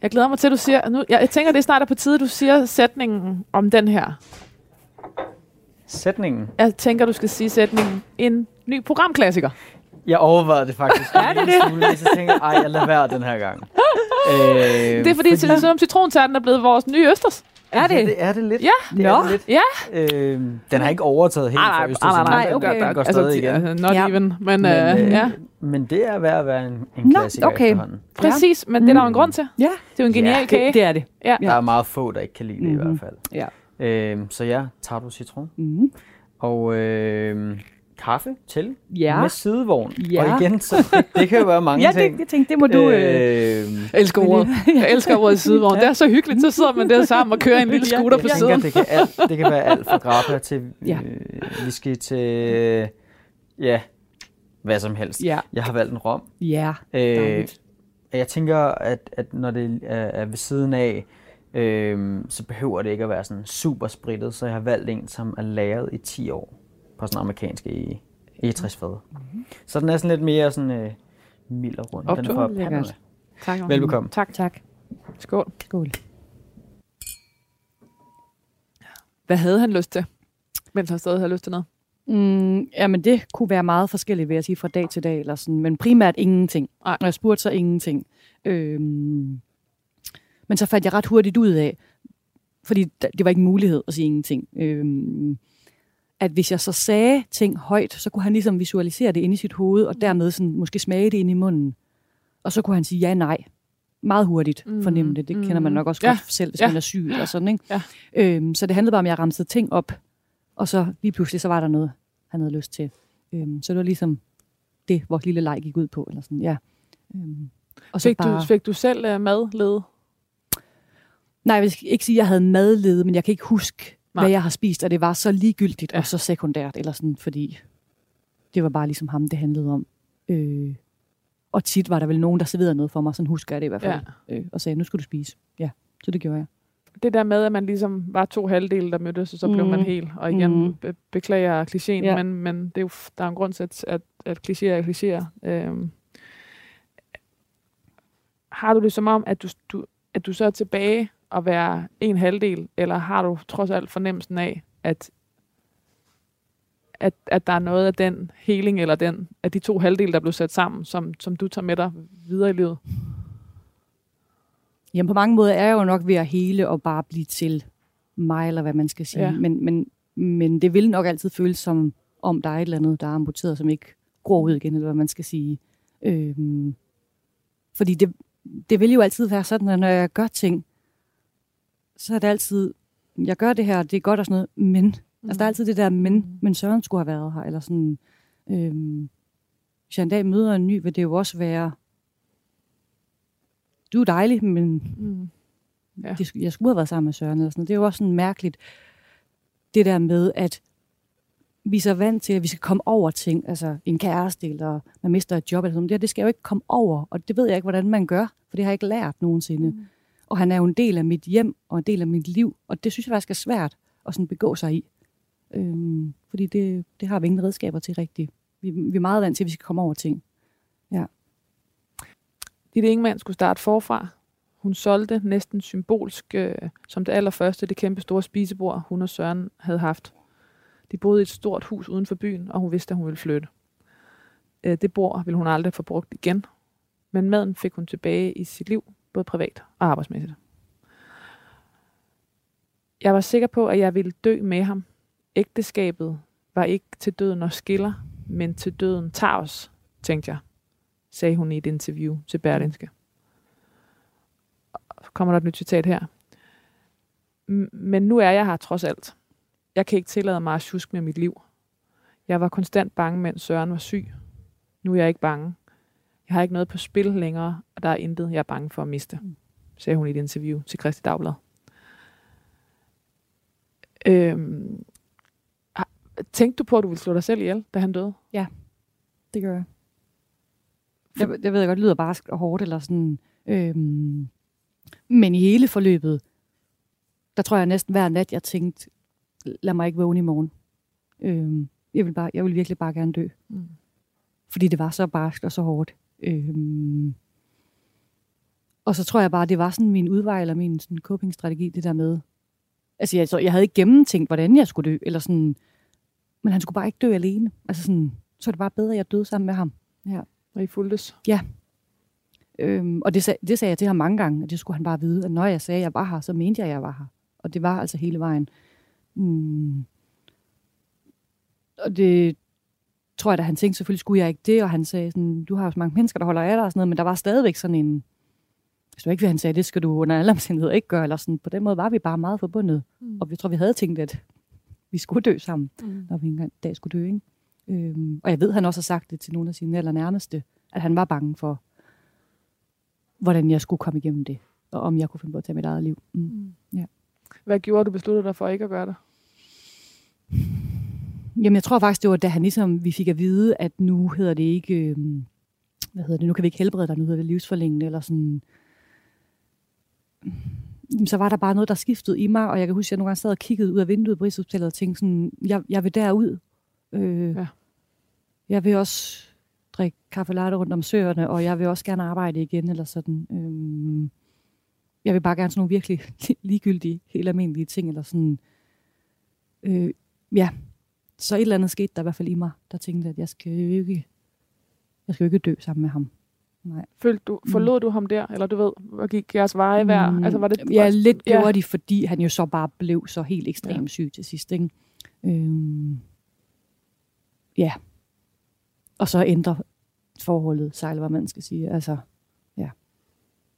Jeg glæder mig til, at du siger... Nu, jeg, jeg tænker, det er snart er på tide, du siger sætningen om den her. Sætningen. Jeg tænker, du skal sige sætningen. En ny programklassiker. Jeg overvejede det faktisk. er det det? Smule, så tænkte jeg, ej, jeg lader være den her gang. Øh, Det er fordi, fordi... som citrontærten er blevet vores nye østers. Er det? Ja, det er det lidt. Ja. det er det lidt. Ja. Øh, den har ikke overtaget helt Nej, for nej, Østers nej, nej, okay. Den går Altså, stadig igen. altså, not Ja. even. Men, Men, øh, øh, ja, men det er værd at være en, en Nå, klassiker okay. efterhånden. præcis. Men det er der jo en grund til. Ja, Det er jo en genial Ja, kage. det, det er det. Ja. Der er meget få, der ikke kan lide det i Mhm. hvert fald. Ja. Øh, så ja, tager du citron. Mm. Og øh, kaffe til Ja. med sidevogn. Ja. Og igen, så det, det kan jo være mange Ja, ting. det, det tænkte, det må du... Øh, Øh, Jeg elsker ordet. Jeg elsker ordet sidevogn. Det er så hyggeligt. Så sidder man der sammen og kører en lille Ja, scooter på jeg siden. tænker, det kan, alt, det kan være alt fra grappa til Ja. øh, whisky til, øh, ja, hvad som helst. ja. Jeg har valgt en rom. Ja, Øh, jeg tænker, at, at når det er, er ved siden af, øh, så behøver det ikke at være sådan super spritet, så jeg har valgt en, som er lagret i 10 år på sådan en amerikansk e- egetræsfad. Mm-hmm. Så den er sådan lidt mere sådan øh, mild og rund. Den er Lækkert. Panama. Tak. Velbekomme. Tak. Tak. Skål. Skål. Hvad havde han lyst til, mens han stadig havde lyst til noget? Mm, jamen, det kunne være meget forskelligt, vil jeg sige, fra dag til dag. Eller sådan, men primært ingenting. Nej. Og jeg spurgte så ingenting. Øhm, men så fandt jeg ret hurtigt ud af, fordi det var ikke en mulighed at sige ingenting, øhm, at hvis jeg så sagde ting højt, så kunne han ligesom visualisere det inde i sit hoved, og dermed sådan, måske smage det ind i munden. Og så kunne han sige ja, nej. Meget hurtigt Mhm. fornemme det. Det kender man nok også Ja. godt selv, hvis Ja. man er syg eller sådan. Ikke? Ja. Øhm, så det handlede bare om, at jeg ramsede ting op, og så lige pludselig, så var der noget, han havde lyst til. Øhm, så det var ligesom det, vores lille leg gik ud på. Eller sådan, ja. øhm, og så Fik, du, fik du selv uh, madlede? Nej, jeg vil ikke sige, at jeg havde madlede, men jeg kan ikke huske, Nej. Hvad jeg har spist, og det var så ligegyldigt Ja. og så sekundært, eller sådan, fordi det var bare ligesom ham, det handlede om. Øh, og tit var der vel nogen, der serverede noget for mig, sådan husker jeg det i hvert fald, ja. øh, og sagde, nu skal du spise. Ja, så det gjorde jeg. Det der med, at man ligesom var to halvdele, der mødtes, og så blev Mhm. man hel. Og igen, Mhm. be- beklager klichéen, Ja. men, men det er jo, der er en grund til, at, at, at klichéer er klichéer. Øhm. Har du det som om, at du, du, at du så er tilbage og være en halvdel, eller har du trods alt fornemmelsen af, at, at, at der er noget af den heling, eller den, af de to halvdele, der blev sat sammen, som, som du tager med dig videre i livet? Jamen på mange måder er jeg jo nok ved at hele og bare blive til mig, eller hvad man skal sige. Ja. Men, men, men det vil nok altid føles som, om der er et eller andet, der er amputeret, som ikke gror ud igen, eller hvad man skal sige. Øhm, fordi det, det vil jo altid være sådan, at når jeg gør ting, så er det altid, jeg gør det her, det er godt og sådan noget, men, mm. altså der er altid det der, men, Mm. men Søren skulle have været her, eller sådan, øhm, hvis jeg en dag møder en ny, vil det jo også være, du er dejlig, men Mm. Ja. det, jeg skulle have været sammen med Søren. Eller sådan. noget. Det er jo også sådan mærkeligt, det der med, at vi er så vant til, at vi skal komme over ting, altså en kæreste, eller man mister et job, eller sådan noget. Det, her, det skal jeg jo ikke komme over, og det ved jeg ikke, hvordan man gør, for det har jeg ikke lært nogensinde. Mm. Og han er jo en del af mit hjem, og en del af mit liv, og det synes jeg faktisk er svært at sådan begå sig i. Øhm, fordi det, det har vi ingen redskaber til rigtigt. Vi, vi er meget vant til, at vi skal komme over ting. Ja. Ditte Ingemann skulle starte forfra. Hun solgte næsten symbolsk, øh, som det allerførste, det kæmpe store spisebord, hun og Søren havde haft. De boede i et stort hus uden for byen, og hun vidste, at hun ville flytte. Øh, det bord ville hun aldrig få brugt igen, men maden fik hun tilbage i sit liv, både privat og arbejdsmæssigt. Jeg var sikker på, at jeg ville dø med ham. Ægteskabet var ikke til døden og skiller, men til døden tager os, tænkte jeg sagde hun i et interview til Berlinske. Kommer der et nyt citat her. Men nu er jeg her trods alt. Jeg kan ikke tillade mig at tjuske med mit liv. Jeg var konstant bange, mens Søren var syg. Nu er jeg ikke bange. Jeg har ikke noget på spil længere, og der er intet, jeg er bange for at miste, sagde hun i et interview til Christi Dagblad. Øhm, tænkte du på, at du ville slå dig selv ihjel, da han døde? Det gør jeg. Jeg, det ved jeg godt, lyder barsk og hårdt, eller sådan. Øhm, men i hele forløbet, der tror jeg næsten hver nat, jeg tænkte, lad mig ikke vågne i morgen. Øhm, jeg, vil bare, jeg vil virkelig bare gerne dø. Mm. Fordi det var så barskt og så hårdt. Øhm, og så tror jeg bare, det var sådan min udvej, eller min sådan coping-strategi, det der med. Altså, jeg, så jeg havde ikke gennemtænkt, hvordan jeg skulle dø, eller sådan, men han skulle bare ikke dø alene. Altså sådan, så er det bare bedre, at jeg døde sammen med ham. Og I fuldtes? Øhm, og det, sag, det sagde jeg til ham mange gange, at det skulle han bare vide, at når jeg sagde, at jeg var her, så mente jeg, at jeg var her. Og det var altså hele vejen. Mm. Og det tror jeg, da han tænkte, selvfølgelig skulle jeg ikke det, og han sagde sådan, du har jo så mange mennesker, der holder af dig og sådan noget, men der var stadigvæk sådan en, hvis du ikke vil, han sagde, det skal du under alle omstændigheder ikke gøre, eller sådan, på den måde var vi bare meget forbundet. Mm. Og vi tror, vi havde tænkt, at vi skulle dø sammen Mm. når vi en dag skulle dø. Ikke? Øhm, og jeg ved, han også har sagt det til nogle af sine allernærmeste, at han var bange for, hvordan jeg skulle komme igennem det, og om jeg kunne finde på at tage mit eget liv. Mm. Mm. Ja. Hvad gjorde du besluttede dig for ikke at gøre det? Jamen, jeg tror faktisk, det var, da han ligesom, vi fik at vide, at nu hedder det ikke, øhm, hvad hedder det, nu kan vi ikke helbrede dig, nu hedder det livsforlængende, eller sådan. Jamen, så var der bare noget, der skiftede i mig, og jeg kan huske, at jeg nogle gange sad og kiggede ud af vinduet på Rigshospitalet og tænkte sådan, jeg, jeg vil derud. Øh, Ja. Jeg vil også drikke kaffe latte rundt om søerne, og jeg vil også gerne arbejde igen, eller sådan. Øhm, jeg vil bare gerne sådan nogle virkelig ligegyldige, helt almindelige ting, eller sådan. Øh, ja, så et eller andet skete der i hvert fald i mig, der tænkte, at jeg skal jo ikke, jeg skal jo ikke dø sammen med ham. Nej. Følte du, forlod du ham der, eller du ved, hvor gik jeres veje hver? Mm, Altså, var det, Ja, lidt ja. gjorde de, fordi han jo så bare blev så helt ekstremt Ja. syg til sidst. Ikke? Øhm, ja. Og så ændrer forholdet sig, eller hvad man skal sige. Altså, ja.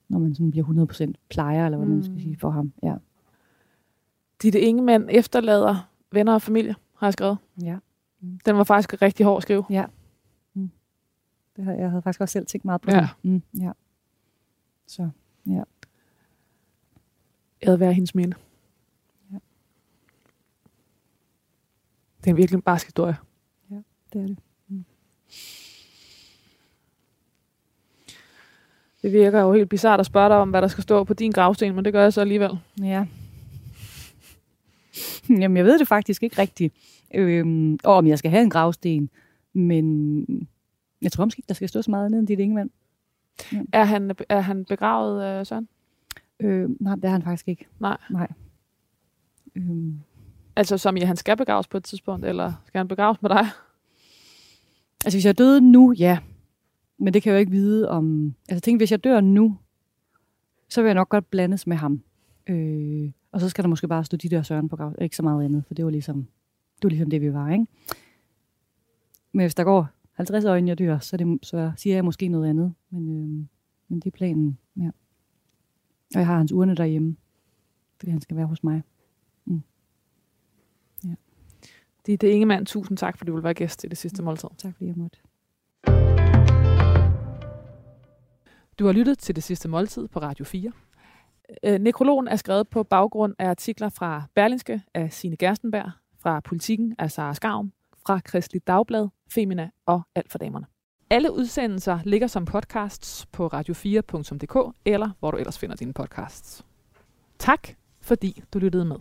Når man sådan bliver 100% plejer, eller hvad mm. man skal sige for ham. Ja. Ditte Ingemann efterlader venner og familie, har jeg skrevet. Ja. Den var faktisk rigtig hård at skrive. Ja. Mm. Det har, jeg havde faktisk også selv tænkt meget på. Ja. Mm, ja. Så, ja. Æd være hendes minde. Ja. Det er virkelig en barsk historie. Det er det. Det virker jo helt bizart at spørge dig om, hvad der skal stå på din gravsten, men det gør jeg så alligevel. Ja. Jamen, jeg ved det faktisk ikke rigtigt. Øhm, og om jeg skal have en gravsten. Men jeg tror måske ikke, der skal stå så meget andet end dit Ingemann. Er han, er han begravet, øh, Søren? Øh, nej, det er han faktisk ikke. Nej. Nej. Øhm, Altså som i, han skal begraves på et tidspunkt, eller skal han begraves med dig? altså, hvis jeg døde nu, ja. Men det kan jeg jo ikke vide om... Altså, tænk, hvis jeg dør nu, så vil jeg nok godt blandes med ham. Øh, og så skal der måske bare stå de der Søren på grav. Ikke så meget andet, for det var ligesom det, var ligesom det vi var, ikke? Men hvis der går 50 år, inden jeg dør, så, det, så siger jeg måske noget andet. Men, øh, men det er planen, ja. Og jeg har hans urne derhjemme, fordi han skal være hos mig. Ditte Ingemann, tusind tak, fordi du vil være gæst i det sidste måltid. Tak fordi jeg måtte. Du har lyttet til det sidste måltid på Radio 4. Øh, nekrologen er skrevet på baggrund af artikler fra Berlinske af Sine Gerstenberg, fra Politiken af Sara Skavm, fra Kristelig Dagblad, Femina og Alt for Damerne. Alle udsendelser ligger som podcasts på radio4.dk eller hvor du ellers finder dine podcasts. Tak, fordi du lyttede med.